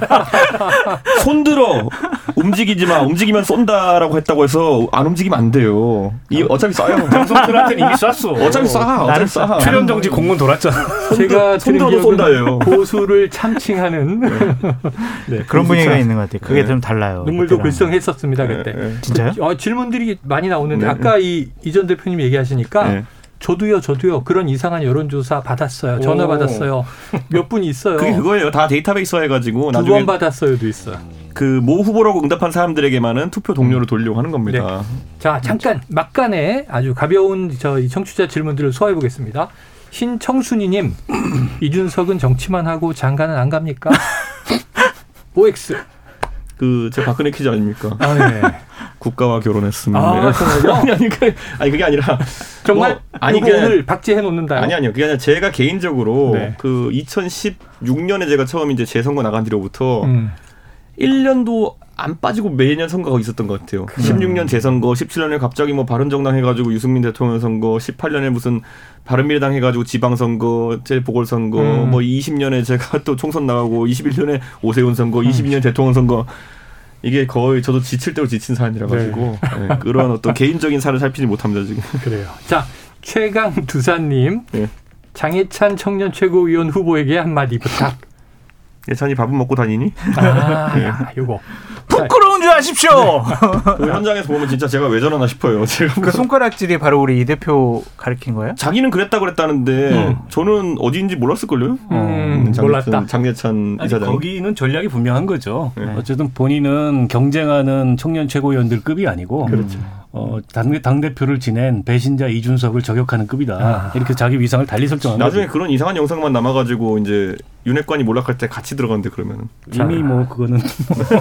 Speaker 4: [LAUGHS] 손들어 움직이지 마. 움직이면 쏜다라고 했다고 해서 안 움직이면 안 돼요. 이 어차피 쏴요. [LAUGHS]
Speaker 5: 장성철한테는 이미 쐈어.
Speaker 4: 어차피 쏴. 어차피 쏴.
Speaker 5: 출연 정지 공문 돌았잖아.
Speaker 3: 제가 손들어도 쏜다예요. 보수를 참칭하는 [LAUGHS]
Speaker 6: 네, 그런 분위기가 있는 것 같아요. 그게 네. 좀 달라요.
Speaker 3: 눈물도 글썽했었습니다 그때. 네,
Speaker 6: 네. 진짜요?
Speaker 3: 어, 질문들이 많이 나오는데 네. 아까 이 이전 대표님 얘기하시니까. 네. 저도요, 저도요. 그런 이상한 여론조사 받았어요. 전화 오. 받았어요. 몇 분 있어요.
Speaker 4: 그게 그거예요. 다 데이터베이스 해가지고
Speaker 3: 두 번 받았어요도 있어요.
Speaker 4: 그 모 후보라고 응답한 사람들에게만은 투표 동료를 음. 돌려고 하는 겁니다. 네.
Speaker 3: 자, 잠깐 막간에 아주 가벼운 저 청취자 질문들을 소화해 보겠습니다. 신청순이님, [CLEARS THROAT] 이준석은 정치만 하고 장가는 안 갑니까? [LAUGHS] OX.
Speaker 4: 그 제 박근혜 퀴즈 아닙니까?
Speaker 3: 아, 네.
Speaker 4: 국가와 결혼했습니다.
Speaker 3: 아, [LAUGHS]
Speaker 4: 아니 아니 그 아니 그게 아니라
Speaker 3: 정말 뭐, 아니 그 오늘 박제해 놓는다.
Speaker 4: 아니 아니요. 그게 아니라 제가 개인적으로 네. 그 2016년에 제가 처음 이제 재선거 나간 뒤로부터 음. 1년도 안 빠지고 매년 선거가 있었던 것 같아요. 음. 16년 재선거, 17년에 갑자기 뭐 바른정당 해가지고 유승민 대통령 선거, 18년에 무슨 바른미래당 해가지고 지방선거, 재보궐선거, 음. 뭐 20년에 제가 [LAUGHS] 또 총선 나가고 21년에 오세훈 선거, 22년 음. 대통령 선거. 이게 거의 저도 지칠 대로 지친 사람이라 가지고 네. 네. 그런 어떤 [LAUGHS] 개인적인 사를 살피지 못합니다 지금.
Speaker 3: 그래요. 자 최강 두사님, 네. 장해찬 청년 최고위원 후보에게 한마디 부탁.
Speaker 4: 예찬이 밥은 먹고 다니니?
Speaker 3: 아, [LAUGHS] 네. 요거.
Speaker 6: 줄 아십시오. [LAUGHS]
Speaker 4: 그 현장에서 보면 진짜 제가 왜 저러나 싶어요. [LAUGHS] 제가
Speaker 6: 그 손가락질이 바로 우리 이 대표 가르친 거예요?
Speaker 4: 자기는 그랬다 그랬다는데 음. 저는 어디인지 몰랐을걸요. 음,
Speaker 3: 음, 장, 몰랐다.
Speaker 4: 장예찬 이사장.
Speaker 5: 거기는 전략이 분명한 거죠. 네. 어쨌든 본인은 경쟁하는 청년 최고위원들급이 아니고 그렇죠. 어, 당, 당대표를 지낸 배신자 이준석을 저격하는 급이다. 아. 이렇게 자기 위상을 달리 설정한
Speaker 4: 나중에 거죠. 그런 이상한 영상만 남아가지고 이제 윤핵관이 몰락할 때 같이 들어가는데 그러면은
Speaker 5: 이미 뭐 그거는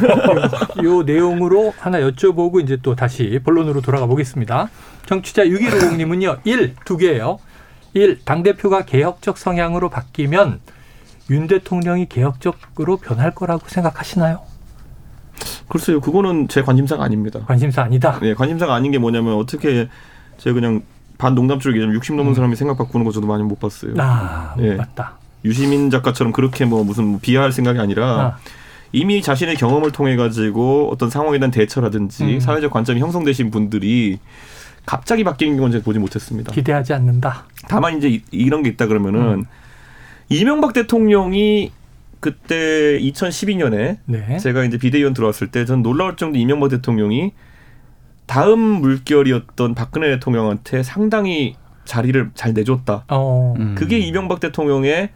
Speaker 5: [LAUGHS]
Speaker 3: 요 내용으로 하나 여쭤보고 이제 또 다시 본론으로 돌아가 보겠습니다. 정치자 6150님은요. 1, 두 개예요. 1. 당대표가 개혁적 성향으로 바뀌면 윤 대통령이 개혁적으로 변할 거라고 생각하시나요?
Speaker 4: 글쎄요, 그거는 제 관심사가 아닙니다.
Speaker 3: 관심사 아니다.
Speaker 4: 네, 관심사가 아닌 게 뭐냐면 어떻게 제가 그냥 반 농담처럼 얘기하면 60 넘은 음. 사람이 생각 바꾸는 거 저도 많이 못 봤어요.
Speaker 3: 아, 네. 맞다.
Speaker 4: 유시민 작가처럼 그렇게 뭐 무슨 뭐 비하할 생각이 아니라 아. 이미 자신의 경험을 통해 가지고 어떤 상황에 대한 대처라든지 음. 사회적 관점이 형성되신 분들이 갑자기 바뀌는 건 제가 보지 못했습니다.
Speaker 3: 기대하지 않는다.
Speaker 4: 다만 이제 이, 런게 있다 그러면은 음. 이명박 대통령이 그때 2012년에 네. 제가 이제 비대위원 들어왔을 때 전 놀라울 정도 이명박 대통령이 다음 물결이었던 박근혜 대통령한테 상당히 자리를 잘 내줬다. 어. 음. 그게 이명박 대통령의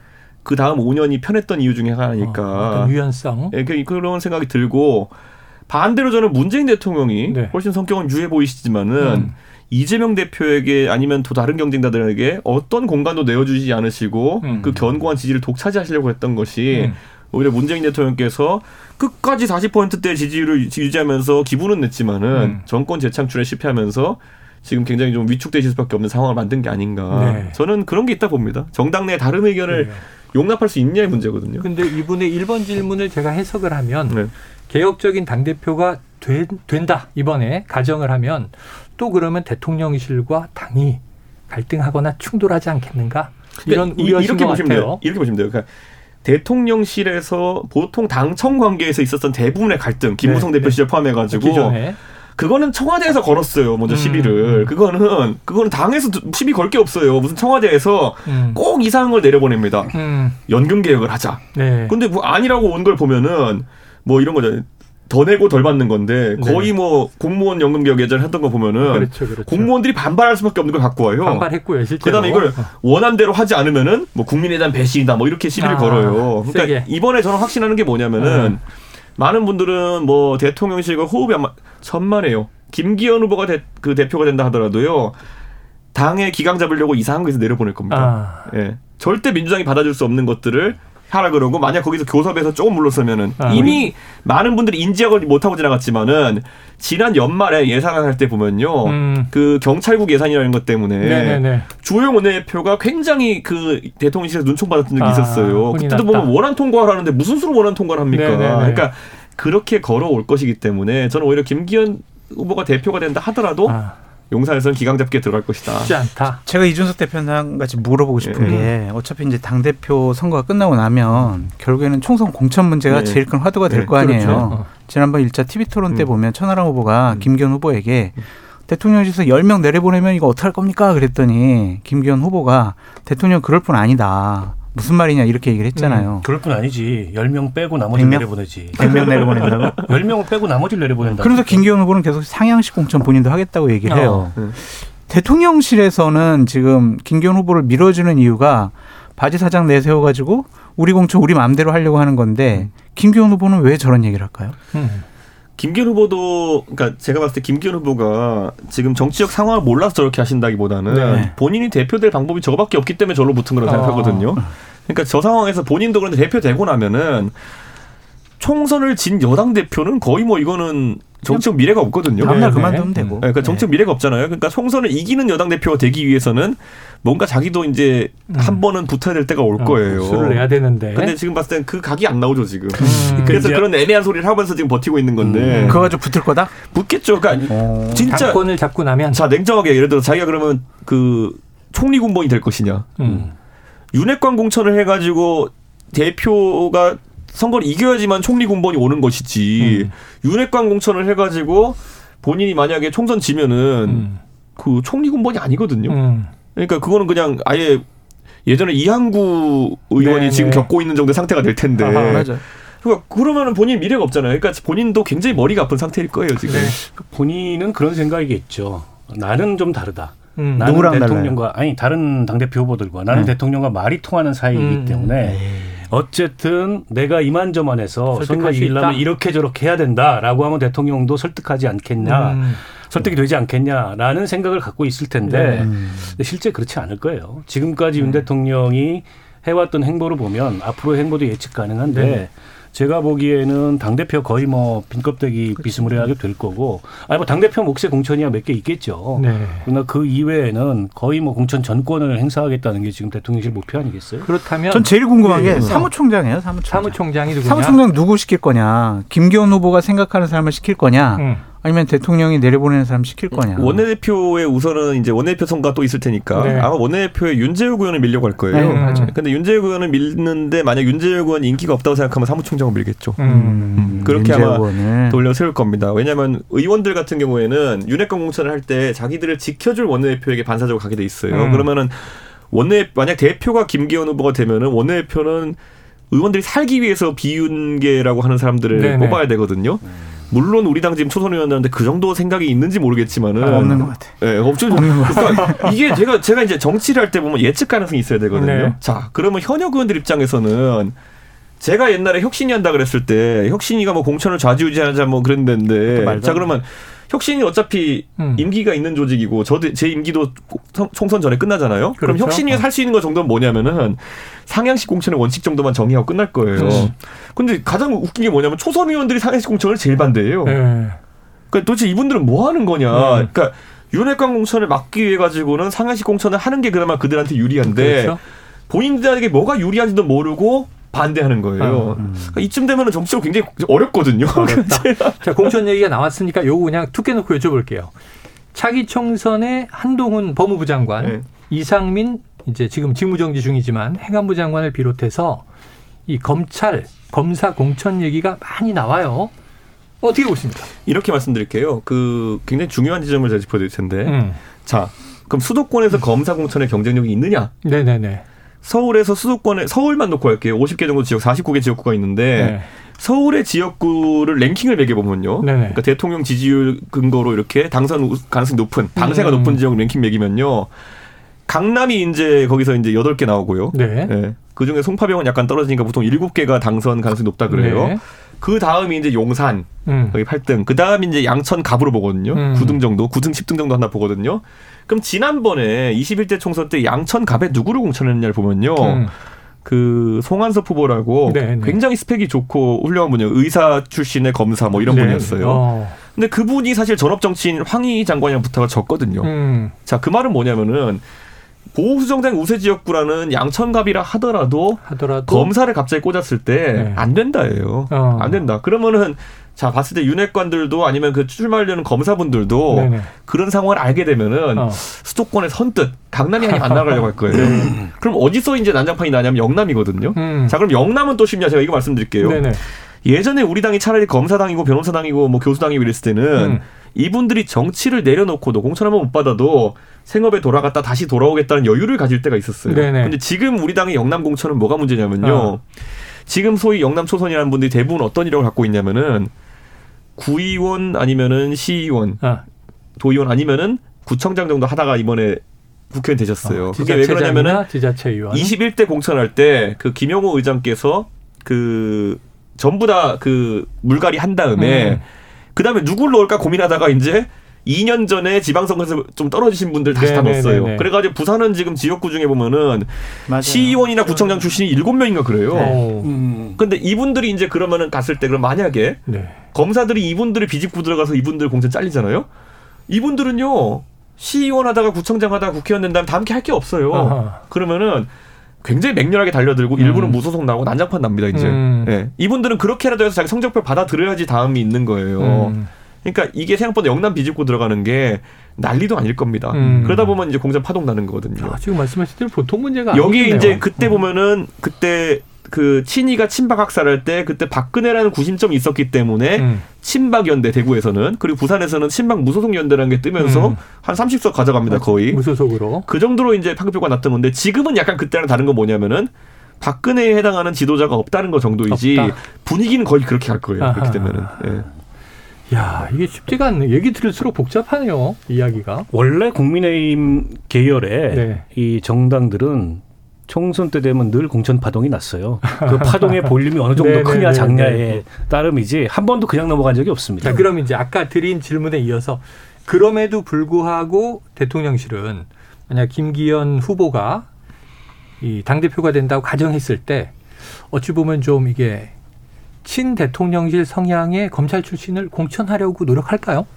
Speaker 4: 그 다음 5년이 편했던 이유 중에 하나니까.
Speaker 3: 어, 유연성.
Speaker 4: 예, 그, 그런 생각이 들고 반대로 저는 문재인 대통령이 네. 훨씬 성격은 유해 보이시지만은 음. 이재명 대표에게 아니면 또 다른 경쟁자들에게 어떤 공간도 내어주지 않으시고 음. 그 견고한 지지를 독차지하시려고 했던 것이 음. 오히려 문재인 대통령께서 끝까지 40%대 지지율을 유지하면서 기분은 냈지만은 음. 정권 재창출에 실패하면서 지금 굉장히 좀 위축되실 수밖에 없는 상황을 만든 게 아닌가. 네. 저는 그런 게 있다 봅니다. 정당 내 다른 의견을 네. 용납할 수 있냐의 문제거든요.
Speaker 3: 근데 이분의 1번 질문을 제가 해석을 하면 네. 개혁적인 당대표가 된, 된다. 이번에 가정을 하면 또 그러면 대통령실과 당이 갈등하거나 충돌하지 않겠는가? 이런 우려인 이렇게 보시면 같아요. 돼요.
Speaker 4: 이렇게 보시면 돼요. 그러니까 대통령실에서 보통 당청 관계에서 있었던 대부분의 갈등, 김무성 네, 대표 네. 시절 포함해가지고 기존에. 그거는 청와대에서 걸었어요. 먼저 음, 시비를. 음. 그거는 그거는 당에서 시비 걸 게 없어요. 무슨 청와대에서 음. 꼭 이상을 내려보냅니다. 음. 연금 개혁을 하자. 네. 근데 뭐 아니라고 온 걸 보면은 뭐 이런 거죠. 더 내고 덜 받는 건데 네. 거의 네. 뭐 공무원 연금 개혁 예전에 했던 거 보면은 그렇죠, 그렇죠. 공무원들이 반발할 수밖에 없는 걸 갖고 와요.
Speaker 3: 반발했고요, 실제로.
Speaker 4: 그다음에 이걸 원한 대로 하지 않으면은 뭐 국민에 대한 배신이다 뭐 이렇게 시비를 아, 걸어요. 그러니까 세게. 이번에 저는 확신하는 게 뭐냐면은 음. 많은 분들은 뭐 대통령실과 호흡이 아마 천만에요. 김기현 후보가 대, 그 대표가 된다 하더라도요. 당의 기강 잡으려고 이상한 거에서 내려보낼 겁니다. 아. 예. 절대 민주당이 받아줄 수 없는 것들을 하라 그러고 만약 거기서 교섭에서 조금 물러서면은 아, 이미 많은 분들이 인지하고 못하고 지나갔지만은 지난 연말에 예산할 때 보면요 음. 그 경찰국 예산이라는 것 때문에 네네네. 주호영 원내대표가 굉장히 그 대통령실에서 눈총 받았던 적이 아, 있었어요. 그때도 보면 원안 통과를 하는데 무슨 수로 원안 통과를 합니까? 네네네. 그러니까 그렇게 걸어올 것이기 때문에 저는 오히려 김기현 후보가 대표가 된다 하더라도 아. 용산에서는 기강 잡기에 들어갈 것이다.
Speaker 3: 쉽지 않다.
Speaker 6: 제가 이준석 대표랑 같이 물어보고 싶은 네. 게 어차피 이제 당 대표 선거가 끝나고 나면 결국에는 총선 공천 문제가 네. 제일 큰 화두가 될거 네. 아니에요. 그렇죠. 지난번 1차 TV 토론 때 음. 보면 천하람 후보가 음. 김기현 후보에게 대통령실에서 10명 내려보내면 이거 어떡할 겁니까? 그랬더니 김기현 후보가 대통령 그럴 뿐 아니다. 무슨 말이냐 이렇게 얘기를 했잖아요. 음,
Speaker 5: 그럴 뿐 아니지. 10명 빼고 나머지를 내려보내지.
Speaker 6: 100명 내려보낸다고? [LAUGHS]
Speaker 5: 10명을 빼고 나머지를 내려보낸다.
Speaker 6: 그래서 김기현 후보는 계속 상향식 공천 본인도 하겠다고 얘기를 해요. 어. 네. 대통령실에서는 지금 김기현 후보를 밀어주는 이유가 바지 사장 내세워가지고 우리 공천 우리 마음대로 하려고 하는 건데 음. 김기현 후보는 왜 저런 얘기를 할까요? 음.
Speaker 4: 김기현 후보도 그러니까 제가 봤을 때 김기현 후보가 지금 정치적 상황을 몰라서 저렇게 하신다기보다는 네. 본인이 대표될 방법이 저거밖에 없기 때문에 저로 붙은 거라고 어. 생각하거든요. 그러니까 저 상황에서 본인도 그런데 대표 되고 나면은 총선을 진 여당 대표는 거의 뭐 이거는 정치적 미래가 없거든요.
Speaker 6: 다음날 네, 그만두면 되고.
Speaker 4: 네, 그러니까 정치적 네. 미래가 없잖아요. 그러니까 총선을 이기는 여당 대표가 되기 위해서는 뭔가 자기도 이제 음. 한 번은 붙어야 될 때가 올 어, 거예요.
Speaker 3: 수를 내야 되는데.
Speaker 4: 근데 지금 봤을 땐 그 각이 안 나오죠 지금. 음. [LAUGHS] 그래서 그런 애매한 소리를 하면서 지금 버티고 있는 건데.
Speaker 6: 음. 그거 가지고 붙을 거다?
Speaker 4: 붙겠죠. 그러니까 어. 진짜
Speaker 3: 당권을 잡고 나면.
Speaker 4: 자 냉정하게 예를 들어 자기가 그러면 그 총리 군번이 될 것이냐. 음. 윤핵관 공천을 해가지고 대표가 선거를 이겨야지만 총리 군번이 오는 것이지 음. 윤핵관 공천을 해가지고 본인이 만약에 총선 지면은 음. 그 총리 군번이 아니거든요. 음. 그러니까 그거는 그냥 아예 예전에 이항구 의원이 네네. 지금 네. 겪고 있는 정도의 상태가 될 텐데. 아하, 맞아. 그러니까 그러면은 본인 미래가 없잖아요. 그러니까 본인도 굉장히 머리가 아픈 상태일 거예요 지금. 네.
Speaker 5: 본인은 그런 생각이겠죠. 나는 좀 다르다. 음, 나는 대통령과 달라요? 아니 다른 당 대표 후보들과 나는 네. 대통령과 말이 통하는 사이이기 음, 때문에 네. 어쨌든 내가 이만저만해서 선거 이기려면 이렇게 저렇게 해야 된다라고 하면 대통령도 설득하지 않겠냐. 음. 설득이 되지 않겠냐라는 생각을 갖고 있을 텐데 네. 실제 그렇지 않을 거예요. 지금까지 윤 네. 대통령이 해왔던 행보를 보면 앞으로 행보도 예측 가능한데 네. 제가 보기에는 당 대표 거의 뭐 빈껍데기 그렇죠. 비스무리하게 될 거고, 아니 뭐당 대표 몫의 공천이야 몇 개 있겠죠. 네. 그러나 그 이외에는 거의 뭐 공천 전권을 행사하겠다는 게 지금 대통령실 목표 아니겠어요?
Speaker 3: 그렇다면
Speaker 6: 전 제일 궁금한 게 네. 사무총장이에요. 사무총장.
Speaker 3: 사무총장이 누구냐?
Speaker 6: 사무총장 누구 시킬 거냐? 김기현 후보가 생각하는 사람을 시킬 거냐? 음. 아니면 대통령이 내려보내는 사람 시킬 거냐.
Speaker 4: 원내대표의 우선은 이제 원내대표 선거가 또 있을 테니까 네. 아마 원내대표의 윤재욱 의원을 밀려고 할 거예요. 네, 맞아요. 근데 윤재욱 의원을 밀는데 만약 윤재욱 의원 인기가 없다고 생각하면 사무총장을 밀겠죠. 음. 음. 그렇게 아마 의원을. 돌려 세울 겁니다. 왜냐하면 의원들 같은 경우에는 윤핵관 공천을 할 때 자기들을 지켜줄 원내대표에게 반사적으로 가게 돼 있어요. 음. 그러면은 원내 만약 대표가 김기현 후보가 되면은 원내대표는 의원들이 살기 위해서 비윤계라고 하는 사람들을 네네. 뽑아야 되거든요. 음. 물론 우리 당 지금 초선 의원들한테 그 정도 생각이 있는지 모르겠지만은
Speaker 6: 아, 없는 것 같아.
Speaker 4: 예, 네, 없죠. 없는 것 그러니까 [LAUGHS] 이게 제가 제가 이제 정치를 할 때 보면 예측 가능성이 있어야 되거든요. 네. 자, 그러면 현역 의원들 입장에서는 제가 옛날에 혁신이 한다 그랬을 때 혁신이가 뭐 공천을 좌지우지하자 뭐 그랬는데 자 그러면 혁신이 어차피 음. 임기가 있는 조직이고 저도 제 임기도 총선 전에 끝나잖아요. 그렇죠. 그럼 혁신이 할수 있는 거 정도는 뭐냐면은 상향식 공천의 원칙 정도만 정의하고 끝날 거예요. 음. 근데 가장 웃긴 게 뭐냐면 초선 의원들이 상향식 공천을 제일 반대해요. 네. 그러니까 도대체 이분들은 뭐 하는 거냐. 네. 그러니까 윤핵관 공천을 막기 위해 가지고는 상향식 공천을 하는 게 그나마 그들한테 유리한데 그렇죠. 본인들에게 뭐가 유리한지도 모르고 반대하는 거예요. 아, 음. 그러니까 이쯤 되면은 정치적으로 굉장히 어렵거든요. [LAUGHS]
Speaker 3: 자, 공천 얘기가 나왔으니까 요거 그냥 툭 깨놓고 여쭤볼게요. 차기 총선에 한동훈 법무부 장관, 네. 이상민 이제 지금 직무정지 중이지만 행안부 장관을 비롯해서 이 검찰 검사 공천 얘기가 많이 나와요. 어떻게 보십니까?
Speaker 4: 이렇게 말씀드릴게요. 그 굉장히 중요한 지점을 제가 짚어드릴 텐데, 음. 자, 그럼 수도권에서 검사 공천의 경쟁력이 있느냐?
Speaker 3: 네네네.
Speaker 4: 서울에서 수도권에 서울만 놓고 할게요. 50개 정도 지역, 49개 지역구가 있는데 네. 서울의 지역구를 랭킹을 매겨보면요. 네네. 그러니까 대통령 지지율 근거로 이렇게 당선 가능성이 높은, 당세가 음. 높은 지역 랭킹 매기면요. 강남이 이제 거기서 이제 여덟 개 나오고요. 네. 네. 그 중에 송파병은 약간 떨어지니까 보통 일곱 개가 당선 가능성이 높다 그래요. 네. 그 다음이 이제 용산 음. 거기 8등. 그 다음이 이제 양천 갑으로 보거든요. 음. 9등 정도, 9등 10등 정도 하나 보거든요. 그럼 지난번에 21대 총선 때 양천 갑에 누구를 공천했냐를 보면요. 음. 그 송한섭 후보라고 네네. 네. 굉장히 스펙이 좋고 훌륭한 분이에요. 의사 출신의 검사 뭐 이런 네. 분이었어요. 어. 근데 그분이 사실 전업 정치인 황희 장관이랑 부탁을 졌거든요. 음. 자, 그 말은 뭐냐면은 보수정당 우세 지역구라는 양천갑이라 하더라도, 하더라도 검사를 갑자기 꽂았을 때안 네. 된다예요. 어. 안 된다. 그러면은 자 봤을 때 윤핵관들도 아니면 그 출마하려는 검사분들도 네네. 그런 상황을 알게 되면은 어. 수도권에 선뜻 강남이 아니면 안 나가려고 할 거예요. 네. 그럼 어디서 이제 난장판이 나냐면 영남이거든요. 음. 자 그럼 영남은 또 쉽냐 제가 이거 말씀드릴게요. 네네. 예전에 우리 당이 차라리 검사당이고 변호사당이고 뭐 교수당이고 이랬을 때는 음. 이분들이 정치를 내려놓고도 공천 한번 못 받아도 생업에 돌아갔다 다시 돌아오겠다는 여유를 가질 때가 있었어요. 네네. 근데 지금 우리 당의 영남 공천은 뭐가 문제냐면요. 어. 지금 소위 영남 초선이라는 분들이 대부분 어떤 이력을 갖고 있냐면은 구의원 아니면은 시의원, 어. 도의원 아니면은 구청장 정도 하다가 이번에 국회의원 되셨어요.
Speaker 3: 어, 그게 왜 그러냐면은 지자체의원
Speaker 4: 21대 공천할 때 그 김영호 의장께서 그 전부 다 그 물갈이 한 다음에 음. 그 다음에 누굴 넣을까 고민하다가 이제 2년 전에 지방선거에서 좀 떨어지신 분들 다시 다 넣었어요. 그래가지고 부산은 지금 지역구 중에 보면은 맞아요. 시의원이나 구청장 출신이 7명인가 그래요. 네. 음. 근데 이분들이 이제 그러면은 갔을 때 그럼 만약에 네. 검사들이 이분들을 비집고 들어가서 이분들 공천 잘리잖아요. 이분들은요 시의원 하다가 구청장 하다가 국회의원 된다면 다 함께 할 게 없어요. 아하. 그러면은 굉장히 맹렬하게 달려들고 음. 일부는 무소속 나오고 난장판 납니다 이제. 음. 네. 이분들은 그렇게라도 해서 자기 성적표 받아들여야지 다음이 있는 거예요. 음. 그러니까 이게 생각보다 영남 비집고 들어가는 게 난리도 아닐 겁니다. 음. 그러다 보면 이제 공천 파동 나는 거거든요.
Speaker 3: 아, 지금 말씀하신 대로 보통 문제가
Speaker 4: 여기 아니겠네요. 이제 그때 음. 보면은 그때 그 친이가 친박 학살할 때 그때 박근혜라는 구심점이 있었기 때문에 음. 친박 연대 대구에서는 그리고 부산에서는 친박 무소속 연대라는 게 뜨면서 음. 한 30석 가져갑니다 거의
Speaker 3: 무소속으로
Speaker 4: 그 정도로 이제 파급효과 났던 건데 지금은 약간 그때랑 다른 건 뭐냐면은 박근혜에 해당하는 지도자가 없다는 거 정도이지 없다. 분위기는 거의 그렇게 갈 거예요 아하. 그렇게 되면은. 예.
Speaker 3: 야 이게 쉽지가 않네. 얘기 들을수록 복잡하네요 이야기가.
Speaker 5: 원래 국민의힘 계열의 네. 이 정당들은 총선 때 되면 늘 공천 파동이 났어요. 그 파동의 볼륨이 어느 정도 [LAUGHS] 네, 네, 크냐 네, 작냐에 따름이지 한 번도 그냥 넘어간 적이 없습니다.
Speaker 3: 자, 그럼 이제 아까 드린 질문에 이어서 그럼에도 불구하고 대통령실은 만약 김기현 후보가 이 당대표가 된다고 가정했을 때 어찌 보면 좀 이게 친 대통령실 성향의 검찰 출신을 공천하려고 노력할까요?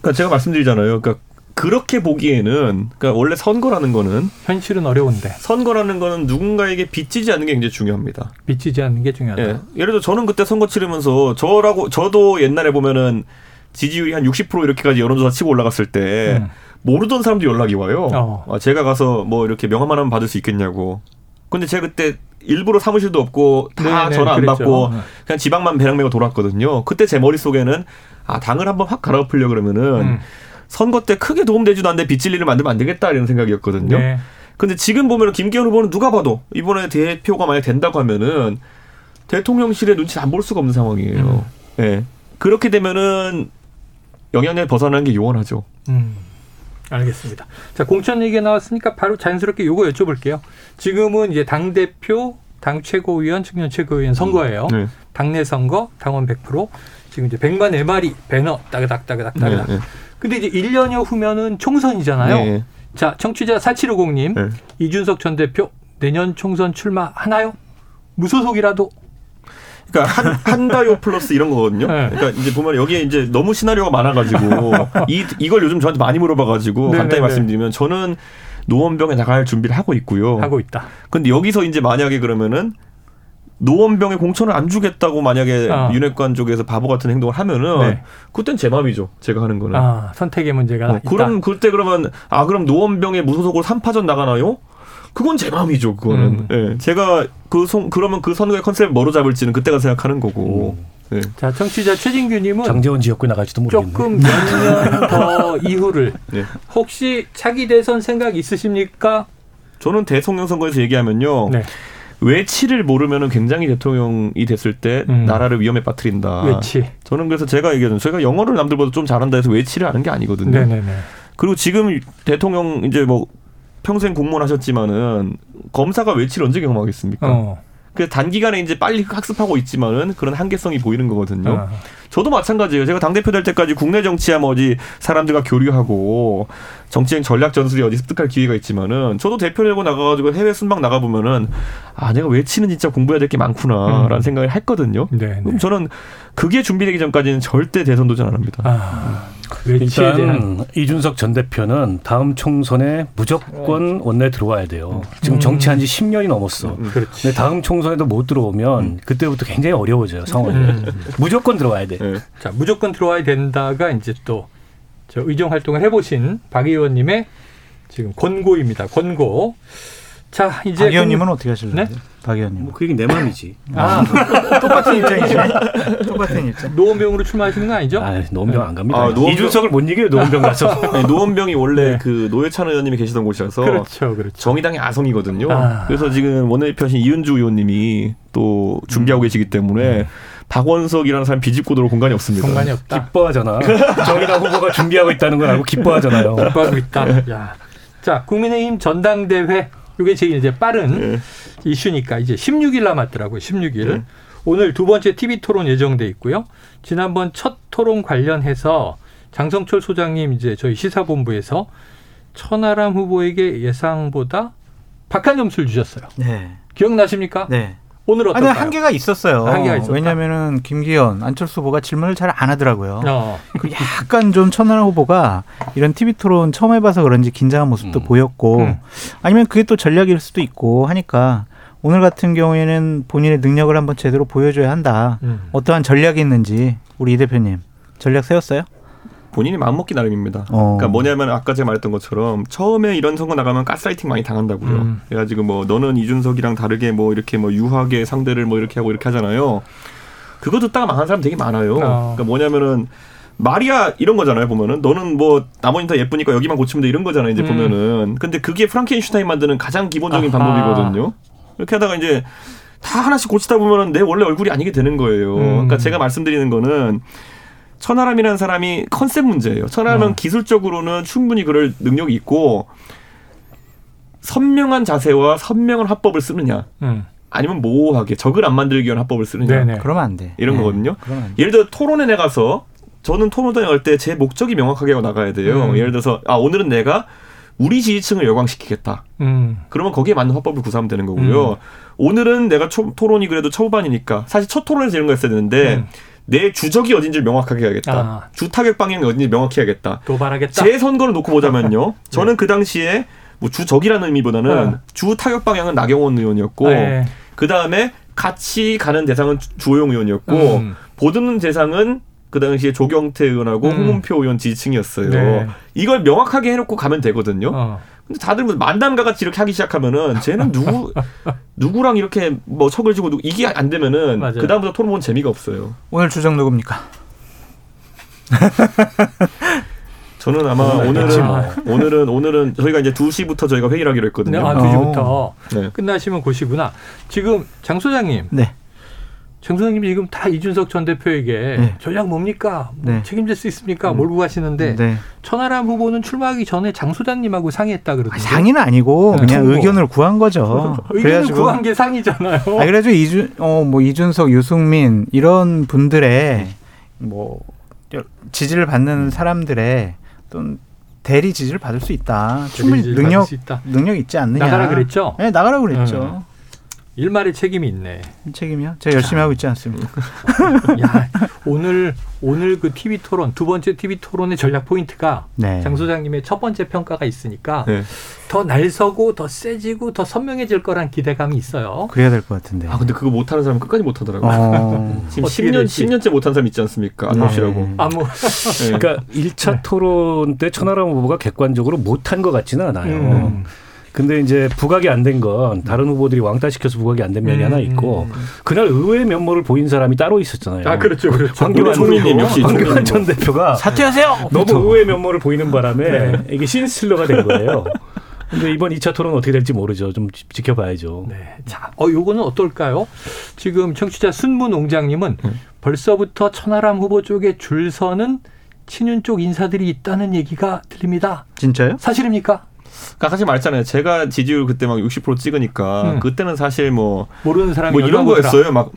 Speaker 4: 그러니까 제가 말씀드리잖아요. 그러니까 그렇게 보기에는 그러니까 원래 선거라는 거는
Speaker 3: 현실은 어려운데
Speaker 4: 선거라는 거는 누군가에게 빚지지 않는 게 굉장히 중요합니다.
Speaker 3: 빚지지 않는 게 중요하다.
Speaker 4: 예. 예를 들어 저는 그때 선거 치르면서 저라고 저도 옛날에 보면은 지지율이 한 60% 이렇게까지 여론조사 치고 올라갔을 때 음. 모르던 사람도 연락이 와요. 어. 아, 제가 가서 뭐 이렇게 명함만 하면 받을 수 있겠냐고. 근데 제가 그때 일부러 사무실도 없고 다 네네, 네, 전화 안 그랬죠. 받고 그냥 지방만 배낭 메고 돌았거든요. 그때 제 머릿속에는 아 당을 한번 확 갈아엎으려 그러면은 음. 선거 때 크게 도움되지도 않는데 빚질 일을 만들면 안 되겠다 이런 생각이었거든요. 네. 근데 지금 보면 김기현 후보는 누가 봐도 이번에 대표가 만약 된다고 하면은 대통령실의 눈치 안볼 수가 없는 상황이에요. 음. 네. 그렇게 되면은 영향력 벗어나는 게 요원하죠. 음.
Speaker 3: 알겠습니다. 자, 공천 얘기가 나왔으니까 바로 자연스럽게 요거 여쭤볼게요. 지금은 이제 당대표, 당 최고위원, 청년 최고위원 선거예요. 네. 당내 선거, 당원 100%. 지금 이제 100만 MR이 배너 따그닥 따그닥 따그닥. 네, 네. 근데 이제 1년여 후면은 총선이잖아요. 네. 자, 청취자 4750님, 네. 이준석 전 대표 내년 총선 출마하나요? 무소속이라도
Speaker 4: 그러니까 한, 한 다요 플러스 이런 거거든요. 네. 그러니까 이제 보면 여기에 이제 너무 시나리오가 많아가지고 [LAUGHS] 이 이걸 요즘 저한테 많이 물어봐가지고 네, 간단히 네, 네. 말씀드리면 저는 노원병에 나갈 준비를 하고 있고요.
Speaker 3: 하고 있다.
Speaker 4: 근데 여기서 이제 만약에 그러면은 노원병에 공천을 안 주겠다고 만약에 아. 윤핵관 쪽에서 바보 같은 행동을 하면은 네. 그땐 제 맘이죠. 제가 하는 거는.
Speaker 3: 아, 선택의 문제가 어,
Speaker 4: 그럼 그때 그러면 아 그럼 노원병에 무소속으로 3파전 나가나요? 그건 제 마음이죠. 그거는. 음. 예. 제가 그 송, 그러면 그 선거의 컨셉을 뭐로 잡을지는 그때가 생각하는 거고. 음.
Speaker 3: 네. 자, 청취자 최진규님은
Speaker 5: 장재원 지역구 나갈지도 모르겠네.
Speaker 3: 조금 몇 년 더 [LAUGHS] 이후를 네. 혹시 차기 대선 생각 있으십니까?
Speaker 4: 저는 대통령 선거에서 얘기하면요. 네. 외치를 모르면은 굉장히 대통령이 됐을 때 음. 나라를 위험에 빠뜨린다.
Speaker 3: 외치.
Speaker 4: 저는 그래서 제가 얘기하는 제가 영어를 남들보다 좀 잘한다 해서 외치를 하는 게 아니거든요. 네네네. 그리고 지금 대통령 이제 뭐 평생 공무원 하셨지만은 검사가 외치를 언제 경험하겠습니까? 어. 그 단기간에 이제 빨리 학습하고 있지만은 그런 한계성이 보이는 거거든요. 어. 저도 마찬가지예요. 제가 당대표 될 때까지 국내 정치야 뭐 어디 사람들과 교류하고 정치행 전략 전술이 어디 습득할 기회가 있지만은 저도 대표 되고 나가가지고 해외 순방 나가 보면은 아, 내가 외치는 진짜 공부해야 될 게 많구나라는 음. 생각을 했거든요. 네, 네. 그럼 저는 그게 준비되기 전까지는 절대 대선 도전 안 합니다. 아.
Speaker 5: 일단 이준석 전 대표는 다음 총선에 무조건 원내 들어와야 돼요. 지금 음. 정치한 지 10년이 넘었어. 음, 근데 다음 총선에도 못 들어오면 음. 그때부터 굉장히 어려워져요, 상황이. 음. 무조건 들어와야 돼. 네.
Speaker 3: 자, 무조건 들어와야 된다가 이제 또 저 의정 활동을 해보신 박 의원님의 지금 권고입니다. 권고.
Speaker 6: 자, 이제 박 의원님은 어떻게 하실래요? 네? 박 의원님.
Speaker 5: 뭐그 얘기 내 마음이지.
Speaker 6: 아, [LAUGHS] 똑같은 입장이죠. [LAUGHS] 똑같은 입장.
Speaker 3: 노원병으로 출마하시는 거 아니죠?
Speaker 5: 아, 노원병 안 갑니다. 아, 노원병... 이준석을 못 이겨요, 노원병 가서. [LAUGHS]
Speaker 4: 네, 노원병이 원래 네. 그 노회찬 의원님이 계시던 곳이라서
Speaker 3: 그렇죠, 그렇죠.
Speaker 4: 정의당의 아성이거든요. 아. 그래서 지금 원내대표하신 이은주 의원님이 또 준비하고 음. 계시기 때문에 음. 박원석이라는 사람 비집고 들어올 공간이 없습니다.
Speaker 3: 공간이 없다.
Speaker 5: 기뻐하잖아. [LAUGHS] 정의당 후보가 준비하고 있다는 걸 알고 기뻐하잖아요.
Speaker 3: 기뻐하고 있다. 야. 자, 국민의힘 전당대회 이게 제일 이제 빠른 네. 이슈니까 이제 16일 남았더라고요. 16일. 네. 오늘 두 번째 TV 토론 예정돼 있고요. 지난번 첫 토론 관련해서 장성철 소장님 이제 저희 시사본부에서 천하람 후보에게 예상보다 박한 점수를 주셨어요. 네. 기억나십니까?
Speaker 6: 네.
Speaker 3: 오늘 어떨까요?
Speaker 6: 아니 한계가 있었어요.
Speaker 3: 한계가 있었다.
Speaker 6: 왜냐하면은 김기현, 안철수 후보가 질문을 잘 안 하더라고요. 어. 그 약간 좀 천하람 후보가 이런 TV 토론 처음 해봐서 그런지 긴장한 모습도 음. 보였고, 음. 아니면 그게 또 전략일 수도 있고 하니까 오늘 같은 경우에는 본인의 능력을 한번 제대로 보여줘야 한다. 음. 어떠한 전략이 있는지 우리 이 대표님 전략 세웠어요?
Speaker 4: 본인이 마음먹기 나름입니다. 어. 그러니까 뭐냐면 아까 제가 말했던 것처럼 처음에 이런 선거 나가면 가스라이팅 많이 당한다고요. 음. 그래가지고 뭐 너는 이준석이랑 다르게 뭐 이렇게 뭐 유하게 상대를 뭐 이렇게 하고 이렇게 하잖아요. 그거 듣다가 망한 사람 되게 많아요. 어. 그러니까 뭐냐면은 말이야 이런 거잖아요 보면은 너는 뭐 나머지는 다 예쁘니까 여기만 고치면 돼 이런 거잖아요 이제 음. 보면은 근데 그게 프랑켄슈타인 만드는 가장 기본적인 아하. 방법이거든요 이렇게 하다가 이제 다 하나씩 고치다 보면은 내 원래 얼굴이 아니게 되는 거예요 음. 그러니까 제가 말씀드리는 거는 천하람이라는 사람이 컨셉 문제예요. 천하람은 어. 기술적으로는 충분히 그럴 능력이 있고 선명한 자세와 선명한 화법을 쓰느냐. 음. 아니면 모호하게 적을 안 만들기 위한 화법을 쓰느냐.
Speaker 6: 네네. 그러면 안 돼.
Speaker 4: 이런 네. 거거든요. 예를 들어 토론회 나가서 저는 토론회 나갈 때 제 목적이 명확하게 하고 나가야 돼요. 음. 예를 들어서 아 오늘은 내가 우리 지지층을 열광시키겠다. 음. 그러면 거기에 맞는 화법을 구사하면 되는 거고요. 음. 오늘은 내가 초, 토론이 그래도 초반이니까 사실 첫 토론에서 이런 거 했어야 되는데 음. 내 주적이 어딘지를 명확하게 해야겠다. 아. 주 타격 방향이 어딘지 명확히 해야겠다.
Speaker 3: 도발하겠다.
Speaker 4: 제 선거를 놓고 보자면요. [LAUGHS] 네. 저는 그 당시에 뭐 주적이라는 의미보다는 네. 주 타격 방향은 나경원 의원이었고 네. 그 다음에 같이 가는 대상은 주호영 의원이었고 음. 보듬는 대상은 그 당시에 조경태 의원하고 음. 홍문표 의원 지지층이었어요. 네. 이걸 명확하게 해놓고 가면 되거든요. 어. 근데 다들 뭐 만담가 같이 이렇게 하기 시작하면은 쟤는 누구 [LAUGHS] 누구랑 이렇게 뭐 척을 지고 이게 안 되면은 그 다음부터 토론 보는 재미가 없어요.
Speaker 6: 오늘 주장 누굽니까? [LAUGHS]
Speaker 4: 저는 아마 오늘은 뭐. 오늘은 오늘은 저희가 이제 2시부터 저희가 회의를 하기로 했거든요. 네,
Speaker 3: 아, 2시부터 네. 끝나시면 고시구나. 지금 장 소장님. 네. 정 소장님이 지금 다 이준석 전 대표에게 네. 전략 뭡니까? 뭐 네. 책임질 수 있습니까? 음. 몰고 가시는데 네. 천하람 후보는 출마하기 전에 장 소장님하고 상의했다 그러던데.
Speaker 6: 상의는 아니고 네. 그냥 의견을 구한 거죠. [LAUGHS]
Speaker 3: 의견을 구한 게 상의잖아요.
Speaker 6: 아, 그래가지고 이준 어뭐 이준석, 유승민 이런 분들의 뭐 지지를 받는 사람들의 또 대리 지지를 받을 수 있다. 충분히 능력 있다. 능력 있지 않느냐.
Speaker 3: 나가라 그랬죠.
Speaker 6: 네, 나가라 그랬죠.
Speaker 3: 일말의 책임이 있네.
Speaker 6: 책임이요? 제가 열심히 자. 하고 있지 않습니까? [LAUGHS]
Speaker 3: 야, 오늘 오늘 그 TV 토론 두 번째 TV 토론의 전략 포인트가 네. 장 소장님의 첫 번째 평가가 있으니까 네. 더 날서고 더 세지고 더 선명해질 거란 기대감이 있어요.
Speaker 6: 그래야 될 것 같은데.
Speaker 4: 아 근데 그거 못하는 사람 끝까지 못하더라고요. 어. [LAUGHS] 지금 10년 될지. 10년째 못한 사람 있지 않습니까? 안모 씨라고. 네. 안모.
Speaker 5: 네. 그러니까 1차 토론 때 천하람 후보가 객관적으로 못한 것 같지는 않아요. 음. 근데 이제 부각이 안 된 건 다른 후보들이 왕따 시켜서 부각이 안 된 면이 음. 하나 있고 그날 의외의 면모를 보인 사람이 따로 있었잖아요.
Speaker 3: 아 그렇죠, 그렇죠.
Speaker 5: 황교안 총리님 역시 황교안 전 대표가
Speaker 6: 사퇴하세요.
Speaker 5: 너무 의외의 면모를 보이는 바람에 네. 이게 신스틸러가 된 거예요. 근데 이번 2차 토론 어떻게 될지 모르죠. 좀 지켜봐야죠. 네.
Speaker 3: 자, 어, 요거는 어떨까요? 지금 청취자 순무 농장님은 음. 벌써부터 천하람 후보 쪽에 줄 서는 친윤 쪽 인사들이 있다는 얘기가 들립니다.
Speaker 6: 진짜요?
Speaker 3: 사실입니까?
Speaker 4: 그러니까 사실 말했잖아요. 제가 지지율 그때 막 60% 찍으니까 음. 그때는 사실 뭐
Speaker 3: 모르는 사람이
Speaker 4: 뭐 이런 거였어요. 막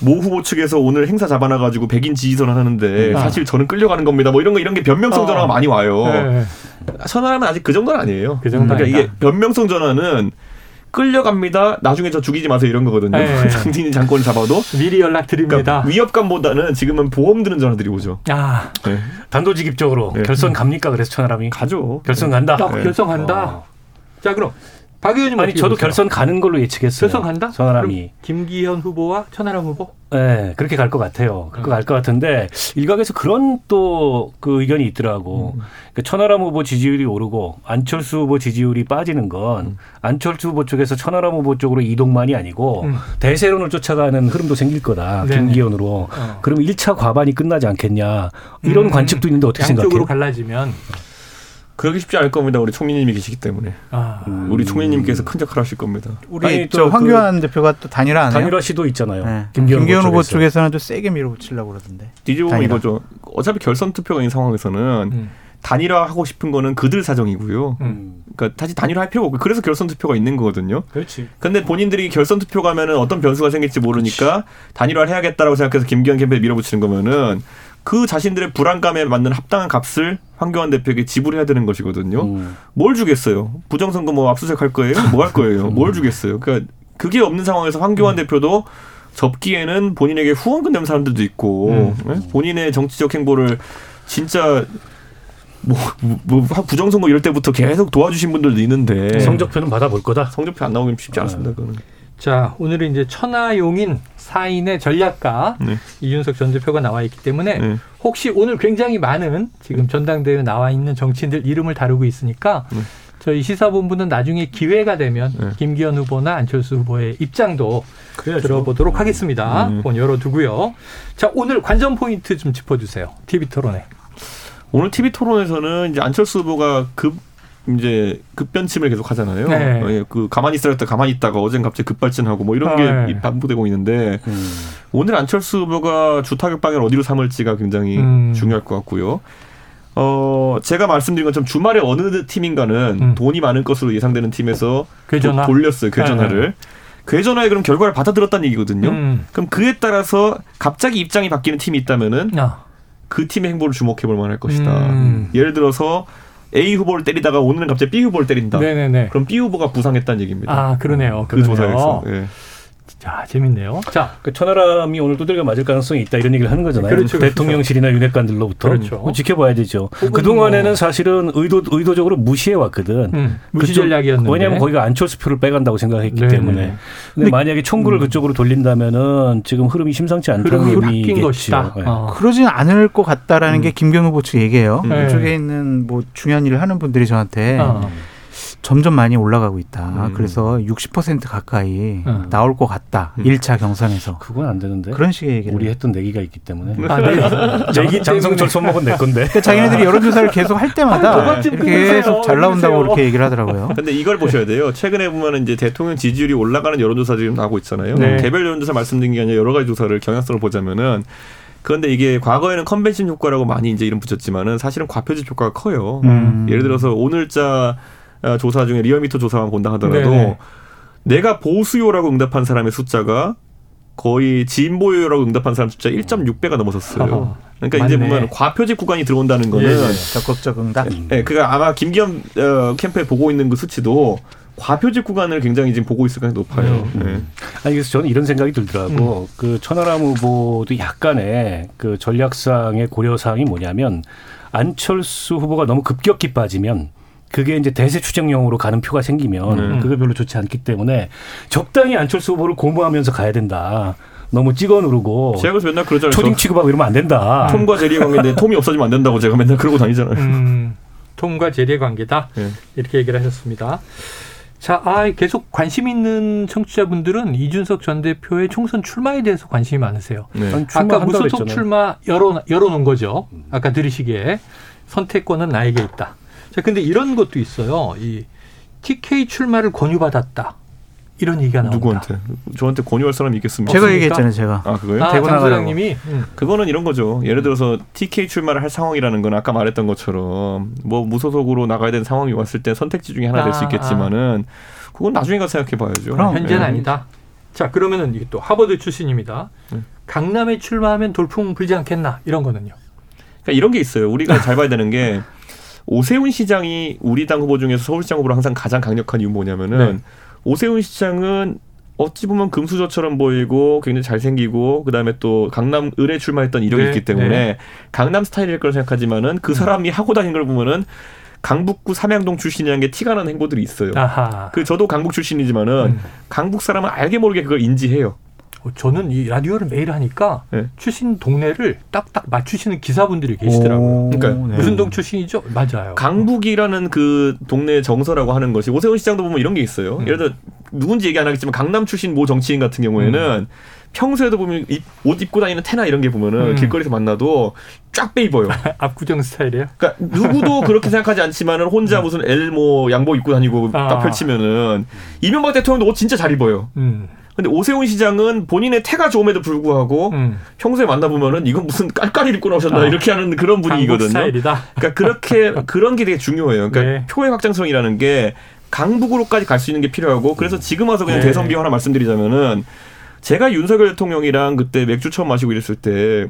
Speaker 4: 모 후보 측에서 오늘 행사 잡아놔가지고 백인 지지선 하는데 아. 사실 저는 끌려가는 겁니다. 뭐 이런 거 이런 게 변명성 전화가 아. 많이 와요. 네. 천하람은 아직 그 정도는 아니에요. 그 정도 그러니까 이게 변명성 전화는 끌려갑니다. 나중에 저 죽이지 마세요 이런 거거든요. 네. [LAUGHS] 당신이 장권 잡아도
Speaker 3: 미리 연락 드립니다. 그러니까
Speaker 4: 위협감보다는 지금은 보험 드는 전화들이 오죠. 아
Speaker 5: 네. 단도직입적으로 네. 결선 갑니까? 그래서 천하람이
Speaker 4: 가죠.
Speaker 5: 결선 간다.
Speaker 3: 아, 결선 간다. 어. 자 그럼 박 의원님
Speaker 5: 아니 저도 보세요? 결선 가는 걸로 예측했어요.
Speaker 3: 결선 간다?
Speaker 5: 천하람이
Speaker 3: 김기현 후보와 천하람 후보?
Speaker 5: 네, 그렇게 갈 것 같아요. 그렇게 음. 갈것 같은데 일각에서 그런 또 그 의견이 있더라고. 음. 그러니까 천하람 후보 지지율이 오르고 안철수 후보 지지율이 빠지는 건 음. 안철수 후보 쪽에서 천하람 후보 쪽으로 이동만이 아니고 음. 대세론을 쫓아가는 흐름도 생길 거다. 네네. 김기현으로. 어. 그럼 1차 과반이 끝나지 않겠냐. 이런 음. 관측도 있는데 어떻게 생각해요?
Speaker 3: 양쪽으로 갈라지면
Speaker 4: 그러기 쉽지 않을 겁니다. 우리 총리님이 계시기 때문에. 아. 음. 우리 총리님께서 큰 역할 하실 겁니다.
Speaker 6: 우리 아니, 저 황교안 그 대표가 또 단일화
Speaker 5: 단일화 시도 있잖아요. 네.
Speaker 6: 김기현, 김기현 후보 쪽에서는 좀 세게 밀어붙이려고 그러던데.
Speaker 4: 뒤집으면 이거죠. 어차피 결선 투표가 있는 상황에서는 음. 단일화 하고 싶은 거는 그들 사정이고요. 음. 그러니까 다시 단일화 할 필요가 없고 그래서 결선 투표가 있는 거거든요.
Speaker 5: 그렇지.
Speaker 4: 근데 본인들이 결선 투표 가면은 어떤 변수가 생길지 모르니까 그렇지. 단일화를 해야겠다라고 생각해서 김기현 캠페인 밀어붙이는 거면은 그 자신들의 불안감에 맞는 합당한 값을 황교안 대표에게 지불해야 되는 것이거든요. 음. 뭘 주겠어요? 부정선거 뭐 압수수색 할 거예요? 뭐 할 거예요? 뭘 주겠어요? 그러니까 그게 없는 상황에서 황교안 음. 대표도 접기에는 본인에게 후원금 내는 사람들도 있고 음. 네? 본인의 정치적 행보를 진짜 뭐, 뭐, 부정선거 이럴 때부터 계속 도와주신 분들도 있는데
Speaker 5: 성적표는 받아볼 거다.
Speaker 4: 성적표 안 나오면 쉽지 않습니다. 그거는.
Speaker 3: 자, 오늘은 이제 천하용인 사인의 전략가 네. 이준석 전 대표가 나와 있기 때문에 네. 혹시 오늘 굉장히 많은 지금 전당대회에 나와 있는 정치인들 이름을 다루고 있으니까 네. 저희 시사본부는 나중에 기회가 되면 네. 김기현 후보나 안철수 후보의 입장도 그래야죠. 들어보도록 하겠습니다. 음. 본 열어두고요. 자, 오늘 관전 포인트 좀 짚어주세요. TV 토론에.
Speaker 4: 오늘 TV 토론에서는 이제 안철수 후보가 급 이제 급변침을 계속 하잖아요. 네. 어, 예, 그 가만히 있으랬다 가만히 있다가 어젠 갑자기 급발진하고 뭐 이런 게 네. 반복되고 있는데 음. 오늘 안철수 후보가 주 타격 방향을 어디로 삼을지가 굉장히 음. 중요할 것 같고요. 어 제가 말씀드린 것처럼 주말에 어느 팀인가는 음. 돈이 많은 것으로 예상되는 팀에서
Speaker 3: 궤전화?
Speaker 4: 돌렸어요 궤전화를. 네. 궤전화에 그럼 결과를 받아들였다는 얘기거든요. 음. 그럼 그에 따라서 갑자기 입장이 바뀌는 팀이 있다면은 아. 그 팀의 행보를 주목해 볼 만할 것이다. 음. 예를 들어서 A 후보를 때리다가 오늘은 갑자기 B 후보를 때린다. 네네네. 그럼 B 후보가 부상했다는 얘기입니다.
Speaker 3: 아 그러네요.
Speaker 4: 그 그러네요. 조사에서. 예.
Speaker 3: 자, 재밌네요.
Speaker 5: 자, 그 천하람이 오늘 두들겨 맞을 가능성이 있다 이런 얘기를 하는 거잖아요. 그렇죠, 그렇죠. 대통령실이나 윤핵관들로부터. 그렇죠. 지켜봐야 되죠. 그 동안에는 뭐. 사실은 의도 의도적으로 무시해 왔거든. 음,
Speaker 3: 무시 전략이었는데.
Speaker 5: 왜냐하면 거기가 안철수 표를 빼간다고 생각했기 네네. 때문에. 근데, 근데 만약에 총구를 음. 그쪽으로 돌린다면은 지금 흐름이 심상치 않다는 의미겠죠. 것이다.
Speaker 6: 네. 어. 그러진 않을 것 같다라는 음. 게 김경우 후보 측 얘기예요. 네. 이쪽에 있는 뭐 중요한 일을 하는 분들이 저한테. 어. 점점 많이 올라가고 있다. 음. 그래서 60% 가까이 음. 나올 것 같다. 음. 1차 경선에서.
Speaker 5: 그건 안 되는데.
Speaker 6: 그런 식의 얘기를.
Speaker 5: 우리 했던 내기가 있기 때문에. 아, 네. [LAUGHS] 내기 장성철 손목은 내 건데.
Speaker 6: 그러니까 자기네들이 여론조사를 계속 할 때마다 계속 잘 나온다고 그렇게 얘기를 하더라고요. [LAUGHS]
Speaker 4: 근데 이걸 보셔야 돼요. 최근에 보면 이제 대통령 지지율이 올라가는 여론조사 지금 나오고 있잖아요. 네. 개별 여론조사 말씀드린 게 아니라 여러 가지 조사를 경향성을 보자면은 그런데 이게 과거에는 컨벤션 효과라고 많이 이제 이름 붙였지만은 사실은 과표집 효과가 커요. 음. 예를 들어서 오늘자 어, 조사 중에 리얼미터 조사만 본다 하더라도 네네. 내가 보수요라고 응답한 사람의 숫자가 거의 진보요라고 응답한 사람 숫자 1.6배가 넘어섰어요. 그러니까 맞네. 이제 보면 과표직 구간이 들어온다는 거는 예, 예.
Speaker 6: 적극적 응답.
Speaker 4: 예, 그가 아마 김기현 어, 캠프에 보고 있는 그 수치도 과표직 구간을 굉장히 지금 보고 있을 가능성이 높아요. 음. 네.
Speaker 5: 아니 그래서 저는 이런 생각이 들더라고. 음. 그 천하람 후보도 약간의 그 전략상의 고려 사항이 뭐냐면 안철수 후보가 너무 급격히 빠지면 그게 이제 대세 추정용으로 가는 표가 생기면 음. 그게 별로 좋지 않기 때문에 적당히 안철수 후보를 고무하면서 가야 된다. 너무 찍어 누르고
Speaker 4: 제가 그래서 맨날 그러잖아요.
Speaker 5: 초딩 취급하고 이러면 안 된다.
Speaker 4: 톰과 제리의 관계인데 톰이 없어지면 안 된다고 제가 맨날 그러고 다니잖아요. 음,
Speaker 3: 톰과 제리의 관계다. 네. 이렇게 얘기를 하셨습니다. 자, 아, 계속 관심 있는 청취자분들은 이준석 전 대표의 총선 출마에 대해서 관심이 많으세요. 네. 아까 무소속 출마 열어, 열어놓은 거죠. 아까 들으시기에 선택권은 나에게 있다. 자, 근데 이런 것도 있어요. 이 TK 출마를 권유받았다. 이런 얘기가 나옵니다.
Speaker 4: 누구한테? 저한테 권유할 사람이 있겠습니까?
Speaker 6: 제가 얘기했잖아요, 제가.
Speaker 4: 아, 그거요?
Speaker 3: 아, 대구 나가님이 음.
Speaker 4: 그거는 이런 거죠. 예를 들어서 TK 출마를 할 상황이라는 건 아까 말했던 것처럼 뭐 무소속으로 나가야 되는 상황이 왔을 때 선택지 중에 하나 될수 아, 있겠지만은 그건 나중에 가서 생각해 봐야죠.
Speaker 3: 그럼 현재는 네. 아니다. 자, 그러면은 이게 또 하버드 출신입니다. 네. 강남에 출마하면 돌풍 불지 않겠나 이런 거는요.
Speaker 4: 그러니까 이런 게 있어요. 우리가 잘 봐야 되는 게 오세훈 시장이 우리 당 후보 중에서 서울시장 후보로 항상 가장 강력한 이유 뭐냐면은 네. 오세훈 시장은 어찌 보면 금수저처럼 보이고 굉장히 잘생기고 그다음에 또 강남 을에 출마했던 이력이 네. 있기 때문에 네. 강남 스타일일 거라 생각하지만은 그 사람이 하고 다니는 걸 보면은 강북구 삼양동 출신이라는 게 티가 나는 행보들이 있어요. 아하. 그 저도 강북 출신이지만은 음. 강북 사람은 알게 모르게 그걸 인지해요.
Speaker 3: 어, 저는 이 라디오를 매일 하니까 네. 출신 동네를 딱딱 맞추시는 기사분들이 계시더라고요. 그러니까 네. 무슨 동 출신이죠? 맞아요.
Speaker 4: 강북이라는 그 동네 정서라고 하는 것이 오세훈 시장도 보면 이런 게 있어요. 음. 예를 들어 누군지 얘기 안 하겠지만 강남 출신 모 정치인 같은 경우에는 음. 평소에도 보면 옷 입고 다니는 테나 이런 게 보면은 음. 길거리에서 만나도 쫙 빼입어요. [LAUGHS]
Speaker 3: 압구정 스타일이에요?
Speaker 4: 그러니까 누구도 [LAUGHS] 그렇게 생각하지 않지만은 혼자 음. 무슨 엘뭐 양복 입고 다니고 아. 딱 펼치면은 이명박 대통령도 옷 진짜 잘 입어요. 음. 근데 오세훈 시장은 본인의 태가 좋음에도 불구하고 음. 평소에 만나보면은 이건 무슨 깔깔이 입고 나오셨나 아, 이렇게 하는 그런 분위기거든요.
Speaker 3: 스타일이다.
Speaker 4: 그러니까 그렇게 [LAUGHS] 그런 게 되게 중요해요. 그러니까 네. 표의 확장성이라는 게 강북으로까지 갈 수 있는 게 필요하고 그래서 지금 와서 그냥 네. 대선 비용 하나 말씀드리자면은 제가 윤석열 대통령이랑 그때 맥주 처음 마시고 이랬을 때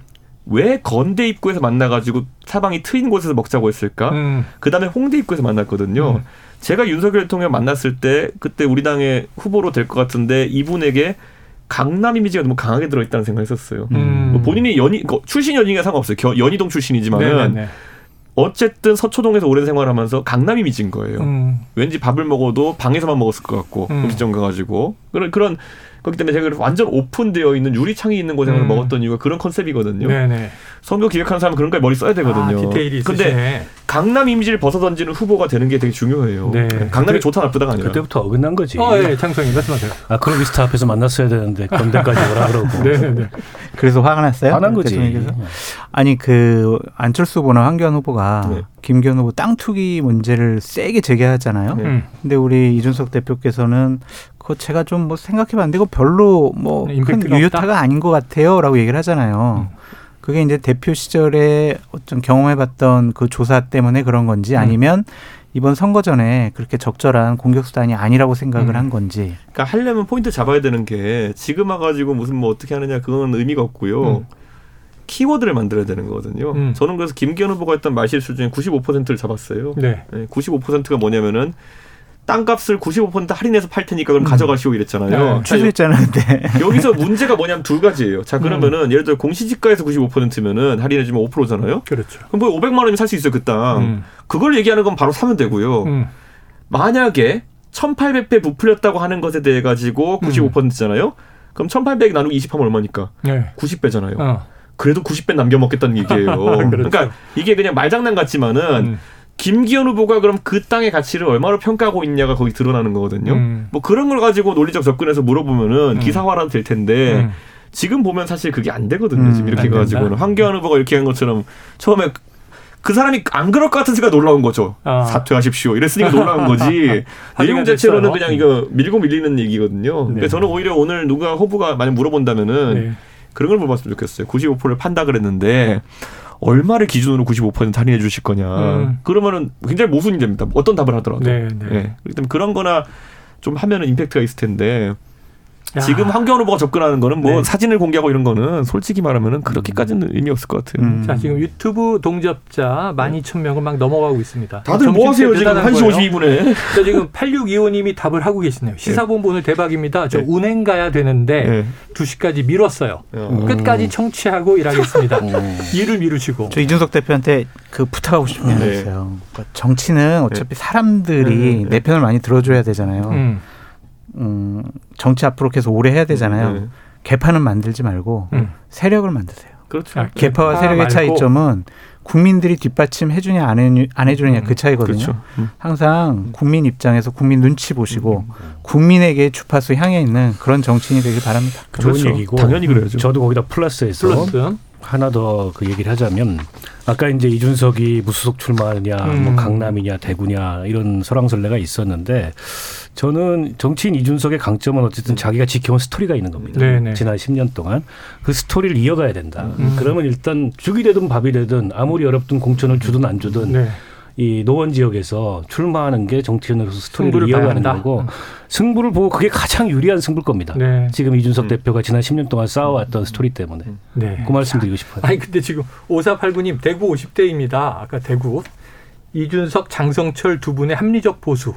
Speaker 4: 왜 건대 입구에서 만나가지고 사방이 트인 곳에서 먹자고 했을까? 음. 그 다음에 홍대 입구에서 만났거든요. 음. 제가 윤석열 대통령 만났을 때 그때 우리 당의 후보로 될 것 같은데 이분에게 강남 이미지가 너무 강하게 들어있다는 생각했었어요. 음. 뭐 본인이 연희 출신 연희가 상관없어요. 연희동 출신이지만은 네네네. 어쨌든 서초동에서 오랜 생활하면서 강남 이미지인 거예요. 음. 왠지 밥을 먹어도 방에서만 먹었을 것 같고 음. 음식점 가가지고 그런 그런 그렇기 때문에 제가 완전 오픈되어 있는 유리창이 있는 곳에서 음. 먹었던 이유가 그런 컨셉이거든요. 네네. 선거 기획하는 사람은 그런 거에 머리 써야 되거든요. 아,
Speaker 3: 디테일이
Speaker 4: 있으시네. 근데 강남 이미지를 벗어던지는 후보가 되는 게 되게 중요해요. 네. 강남이 좋다 나쁘다가 아니라.
Speaker 5: 그때부터 어긋난 거지.
Speaker 3: 어, 예, 장성님 말씀하세요.
Speaker 5: 아, 크로비스타 앞에서 만났어야 되는데 건대까지 오라 그러고. [LAUGHS] 네, 네.
Speaker 6: 그래서 화가 났어요?
Speaker 5: 화난 거지. 대통령께서?
Speaker 6: 아니 그 안철수 후보나 황교안 후보가 네. 김기현 후보 땅 투기 문제를 세게 제기하잖아요. 네. 근데 우리 이준석 대표께서는 그거 제가 좀 뭐 생각해봤는데 이거 별로 뭐 큰 유효타가 아닌 것 같아요라고 얘기를 하잖아요. 음. 그게 이제 대표 시절에 어떤 경험해봤던 그 조사 때문에 그런 건지 음. 아니면 이번 선거 전에 그렇게 적절한 공격 수단이 아니라고 생각을 음. 한 건지.
Speaker 4: 그러니까 하려면 포인트 잡아야 되는 게 지금 와가지고 무슨 뭐 어떻게 하느냐 그건 의미가 없고요. 음. 키워드를 만들어야 되는 거거든요. 음. 저는 그래서 김기현 후보가 했던 말실수 중에 95%를 잡았어요. 네. 네 95%가 뭐냐면은 땅값을 95% 할인해서 팔 테니까 그럼 음. 가져가시오 이랬잖아요.
Speaker 6: 네, 취소했잖아요. 네. [LAUGHS]
Speaker 4: 여기서 문제가 뭐냐면 두 가지예요. 자 그러면은 음. 예를 들어 공시지가에서 95%면은 할인해주면 5%잖아요.
Speaker 3: 그렇죠.
Speaker 4: 그럼 뭐 500만 원이면 살 수 있어요 그 땅. 음. 그걸 얘기하는 건 바로 사면 되고요. 음. 만약에 1,800배 부풀렸다고 하는 것에 대해 가지고 95%잖아요. 그럼 1,800 나누기 20 하면 얼마니까? 네. 90배잖아요. 어. 그래도 90배 남겨 먹겠다는 얘기예요. [LAUGHS] 그렇죠. 그러니까 이게 그냥 말장난 같지만은. 음. 김기현 후보가 그럼 그 땅의 가치를 얼마로 평가하고 있냐가 거기 드러나는 거거든요. 음. 뭐 그런 걸 가지고 논리적 접근해서 물어보면은 음. 기사화라도 될 텐데 음. 지금 보면 사실 그게 안 되거든요. 지금 음, 이렇게 가지고는 황교안 후보가 이렇게 한 것처럼 처음에 그 사람이 안 그럴 것 같은 생각 놀라운 거죠. 아. 사퇴하십시오. 이랬으니까 놀라운 [LAUGHS] 거지. 내용 자체로는 그냥 이거 밀고 밀리는 얘기거든요. 네. 그래서 저는 오히려 오늘 누가 후보가 만약 물어본다면은 네. 그런 걸 물어봤으면 좋겠어요. 95%를 판다 그랬는데 얼마를 기준으로 95% 할인해 주실 거냐. 음. 그러면은 굉장히 모순이 됩니다. 어떤 답을 하더라도. 네, 네. 네. 그렇기 때문에 그런 거나 좀 하면은 임팩트가 있을 텐데 야. 지금 황교안 후보가 접근하는 거는 뭐 네. 사진을 공개하고 이런 거는 솔직히 말하면은 그렇게까지는 의미 없을 것 같아요.
Speaker 3: 음. 자, 지금 유튜브 동접자 12,000명을 막 넘어가고 있습니다.
Speaker 4: 다들 뭐 하세요, 지금 1시 52분에.
Speaker 3: 자, 지금 8625님이 답을 하고 계시네요. 시사본부 오늘 대박입니다. 저 네. 운행 가야 되는데 네. 2시까지 미뤘어요. 음. 끝까지 청취하고 일하겠습니다. 음. [LAUGHS] 일을 미루시고.
Speaker 6: 저 이준석 대표한테 그 부탁하고 싶은 게 네. 있어요. 그러니까 정치는 어차피 네. 사람들이 네. 내 편을 많이 들어줘야 되잖아요. 음. 음, 정치 앞으로 계속 오래 해야 되잖아요. 네. 개파는 만들지 말고 음. 세력을 만드세요.
Speaker 4: 그렇죠. 아,
Speaker 6: 개파와 세력의 말고. 차이점은 국민들이 뒷받침 해주냐 안, 해, 안 해주느냐 음. 그 차이거든요. 그렇죠. 음. 항상 국민 입장에서 국민 눈치 보시고 음. 국민에게 주파수 향해 있는 그런 정치인이 되길 바랍니다.
Speaker 5: 그렇죠. 좋은 얘기고
Speaker 4: 당연히 그래야죠.
Speaker 5: 저도 거기다 플러스해서 플러스. 하나 더 그 얘기를 하자면 아까 이제 이준석이 무소속 출마하느냐, 뭐 음. 뭐 강남이냐, 대구냐 이런 설왕설래가 있었는데 저는 정치인 이준석의 강점은 어쨌든 자기가 지켜온 스토리가 있는 겁니다. 네네. 지난 10년 동안 그 스토리를 이어가야 된다. 음. 그러면 일단 죽이 되든 밥이 되든 아무리 어렵든 공천을 주든 안 주든 네. 이 노원 지역에서 출마하는 게 정치인으로서 스토리를 이어가는 거고 음. 승부를 보고 그게 가장 유리한 승부일 겁니다. 네. 지금 이준석 음. 대표가 지난 10년 동안 쌓아왔던 스토리 때문에 네. 그 말씀 드리고 싶어요.
Speaker 3: 아니 근데 지금 5489님 대구 50대입니다. 아까 대구 이준석 장성철 두 분의 합리적 보수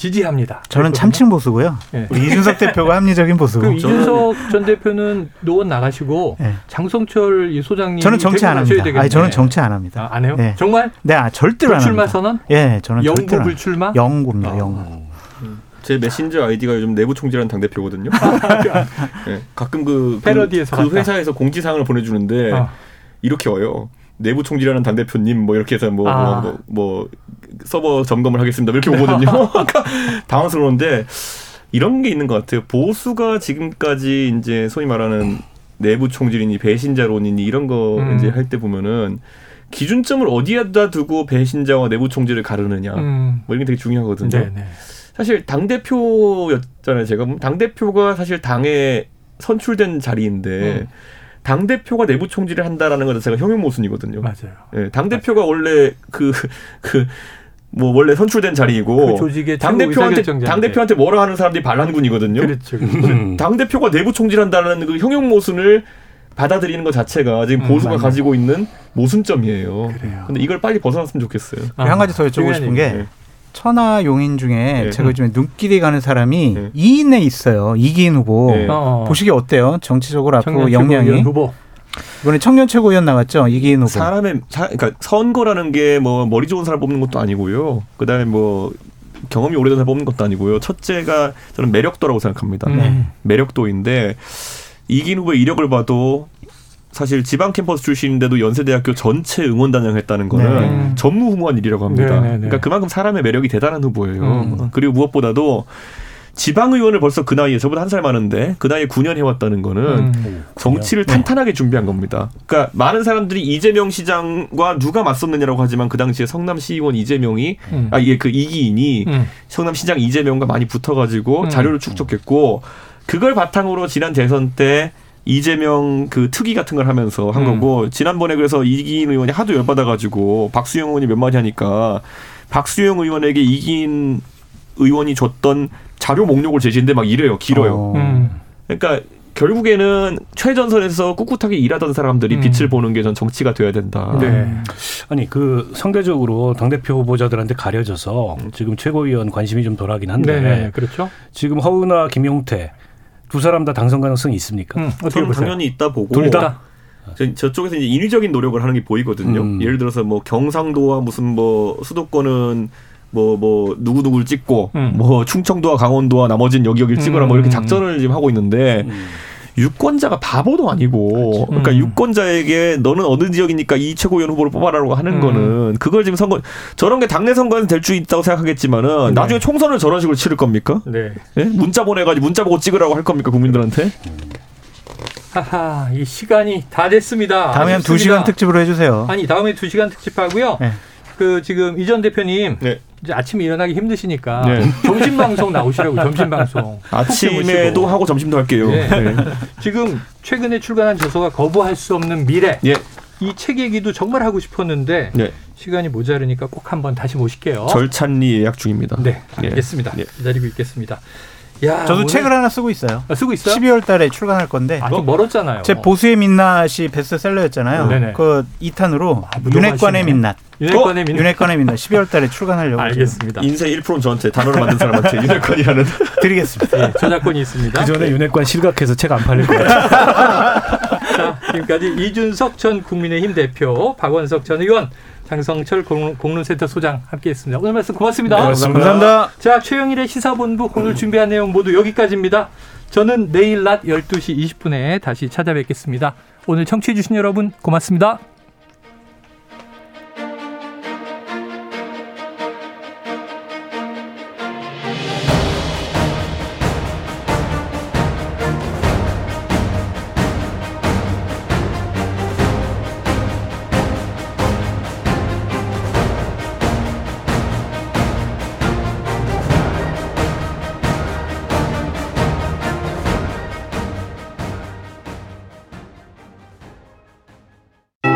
Speaker 3: 지지합니다.
Speaker 6: 저는 참칭 보수고요. 네. 이준석 대표가 합리적인 보수.
Speaker 3: 그 이준석 전 대표는 노원 나가시고 네. 장성철 이 소장님
Speaker 6: 저는 정치 안 합니다. 아니 저는 정치 안 합니다.
Speaker 3: 아, 안 해요? 네. 정말?
Speaker 6: 네, 아, 절대로 안
Speaker 3: 합니다. 불출마 선언?
Speaker 6: 예, 저는
Speaker 3: 영구 불출마?
Speaker 6: 영구입니다. 아. 영구.
Speaker 4: 제 메신저 아이디가 요즘 내부 총재라는 당 대표거든요. 네, [LAUGHS] 가끔 그,
Speaker 3: 패러디에서
Speaker 4: 그, 그 회사에서 공지사항을 보내주는데 어. 이렇게 와요. 내부 총재라는 당 대표님 뭐 이렇게 해서 뭐, 아. 뭐, 뭐, 서버 점검을 하겠습니다. 이렇게 오거든요. [LAUGHS] [LAUGHS] 그러니까 당황스러운데 이런 게 있는 것 같아요. 보수가 지금까지 이제 소위 말하는 내부 총질이니 배신자론이니 이런 거 음. 이제 할 때 보면은 기준점을 어디에다 두고 배신자와 내부 총질을 가르느냐 음. 뭐 이런 게 되게 중요하거든요. 네네. 네. 사실 당 대표였잖아요. 제가 당 대표가 사실 당에 선출된 자리인데. 음. 당 대표가 내부 총질을 한다라는 것 자체가 형용 모순이거든요.
Speaker 3: 맞아요.
Speaker 4: 예, 당 대표가 원래 그 그 뭐 원래 선출된 자리이고
Speaker 3: 그
Speaker 4: 당 대표한테 당 대표한테 뭐라 하는 사람들이 반란군이거든요.
Speaker 3: 그렇죠.
Speaker 4: 당 대표가 내부 총질한다는 그 형용 모순을 받아들이는 것 자체가 지금 음, 보수가 음, 가지고 있는 모순점이에요. 그래요. 근데 이걸 빨리 벗어났으면 좋겠어요.
Speaker 6: 아, 한 가지 더 여쭤보고 싶은 게 네. 천하 용인 중에 네. 제가 요즘에 눈길이 가는 사람이 네. 2인에 있어요. 이기인 후보. 네. 어. 보시기 어때요? 정치적으로 앞으로. 후보. 이번에 청년 최고위원 나왔죠 이기인 후보.
Speaker 4: 사람의 사, 그러니까 선거라는 게 뭐 머리 좋은 사람 뽑는 것도 아니고요. 그다음에 뭐 경험이 오래된 사람 뽑는 것도 아니고요. 첫째가 저는 매력도라고 생각합니다. 음. 매력도인데 이긴 후보의 이력을 봐도 사실 지방 캠퍼스 출신인데도 연세대학교 전체 응원단장 했다는 거는 네. 전무후무한 일이라고 합니다. 네, 네, 네, 그러니까 그만큼 사람의 매력이 대단한 후보예요. 음. 그리고 무엇보다도 지방 의원을 벌써 그 나이에 저보다 한 살 많은데 그 나이에 9년 해왔다는 거는 음. 정치를 네. 탄탄하게 준비한 겁니다. 그러니까 많은 사람들이 이재명 시장과 누가 맞섰느냐라고 하지만 그 당시에 성남시의원 이재명이 음. 아 이게 그 이기인이 음. 성남시장 이재명과 많이 붙어가지고 음. 자료를 축적했고 그걸 바탕으로 지난 대선 때 이재명 그 특위 같은 걸 하면서 한 음. 거고 지난번에 그래서 이기인 의원이 하도 열받아가지고 박수영 의원이 몇 마디 하니까 박수영 의원에게 이기인 의원이 줬던 자료 목록을 제시했는데 막 이래요 길어요. 어. 음. 그러니까 결국에는 최전선에서 꿋꿋하게 일하던 사람들이 음. 빛을 보는 게 전 정치가 돼야 된다. 네.
Speaker 5: 아니 그 상대적으로 당 대표 후보자들한테 가려져서 지금 최고위원 관심이 좀 덜하긴 한데. 네 그렇죠. 지금 허은하, 김용태 두 사람 다 당선 가능성이 있습니까? 음,
Speaker 4: 어떻게 보세요? 당연히 있다 보고 둘 다. 저, 쪽에서 이제 인위적인 노력을 하는 게 보이거든요. 음. 예를 들어서 뭐 경상도와 무슨 뭐 수도권은 뭐, 뭐, 누구누구를 찍고, 음. 뭐, 충청도와 강원도와 나머지는 여기 여기를 찍어라, 뭐, 이렇게 음. 작전을 지금 하고 있는데, 음. 유권자가 바보도 아니고 그렇죠. 그러니까 음. 유권자에게 너는 어느 지역이니까 이 최고위원 후보를 뽑아라라고 하는 음. 거는 그걸 지금 선거 저런 게 당내 선거에서 될 수 있다고 생각하겠지만은 네. 나중에 총선을 저런 식으로 치를 겁니까? 네. 네? 문자 보내가지고 문자 보고 찍으라고 할 겁니까 국민들한테?
Speaker 3: 하하 이 시간이 다 됐습니다.
Speaker 6: 다음에 한두 시간 특집으로 해주세요.
Speaker 3: 아니 다음에 두 시간 특집하고요. 네. 그 지금 이전 대표님 네. 이제 아침에 일어나기 힘드시니까 네. 점심 방송 나오시라고 [LAUGHS] 점심 방송.
Speaker 4: 아침에도 하고 점심도 할게요. 네. 네.
Speaker 3: 지금 최근에 출간한 저서가 거부할 수 없는 미래. 예. 이책 얘기도 정말 하고 싶었는데 네. 시간이 모자르니까 꼭 한번 다시 모실게요.
Speaker 4: 절찬리 예약 중입니다.
Speaker 3: 네, 예. 알겠습니다. 예. 기다리고 있겠습니다.
Speaker 6: 야, 저도 오늘... 책을 하나 쓰고 있어요.
Speaker 3: 아, 쓰고 있어요?
Speaker 6: 12월 달에 출간할 건데.
Speaker 3: 아직 멀었잖아요.
Speaker 6: 제 보수의 민낯이 베스트셀러였잖아요. 네. 그 2탄으로 아, 윤회관의 민낯.
Speaker 3: 윤회관의 민낯.
Speaker 6: 윤회관의 민낯 12월 달에 출간하려고.
Speaker 3: 알겠습니다.
Speaker 4: 인생 1%는 저한테 단어를 만든 사람한테 [LAUGHS] 윤회관이라는
Speaker 6: 드리겠습니다.
Speaker 3: 네, 저작권이 있습니다.
Speaker 5: 그 전에 윤회관 실각해서 책 안 팔릴 거예요. [LAUGHS] 자,
Speaker 3: 지금까지 이준석 전 국민의힘 대표, 박원석 전 의원, 장성철 공론센터 소장 함께했습니다. 오늘 말씀 고맙습니다. 네,
Speaker 6: 감사합니다.
Speaker 3: 자, 최영일의 시사본부 오늘 준비한 내용 모두 여기까지입니다. 저는 내일 낮 12시 20분에 다시 찾아뵙겠습니다. 오늘 청취해주신 여러분 고맙습니다.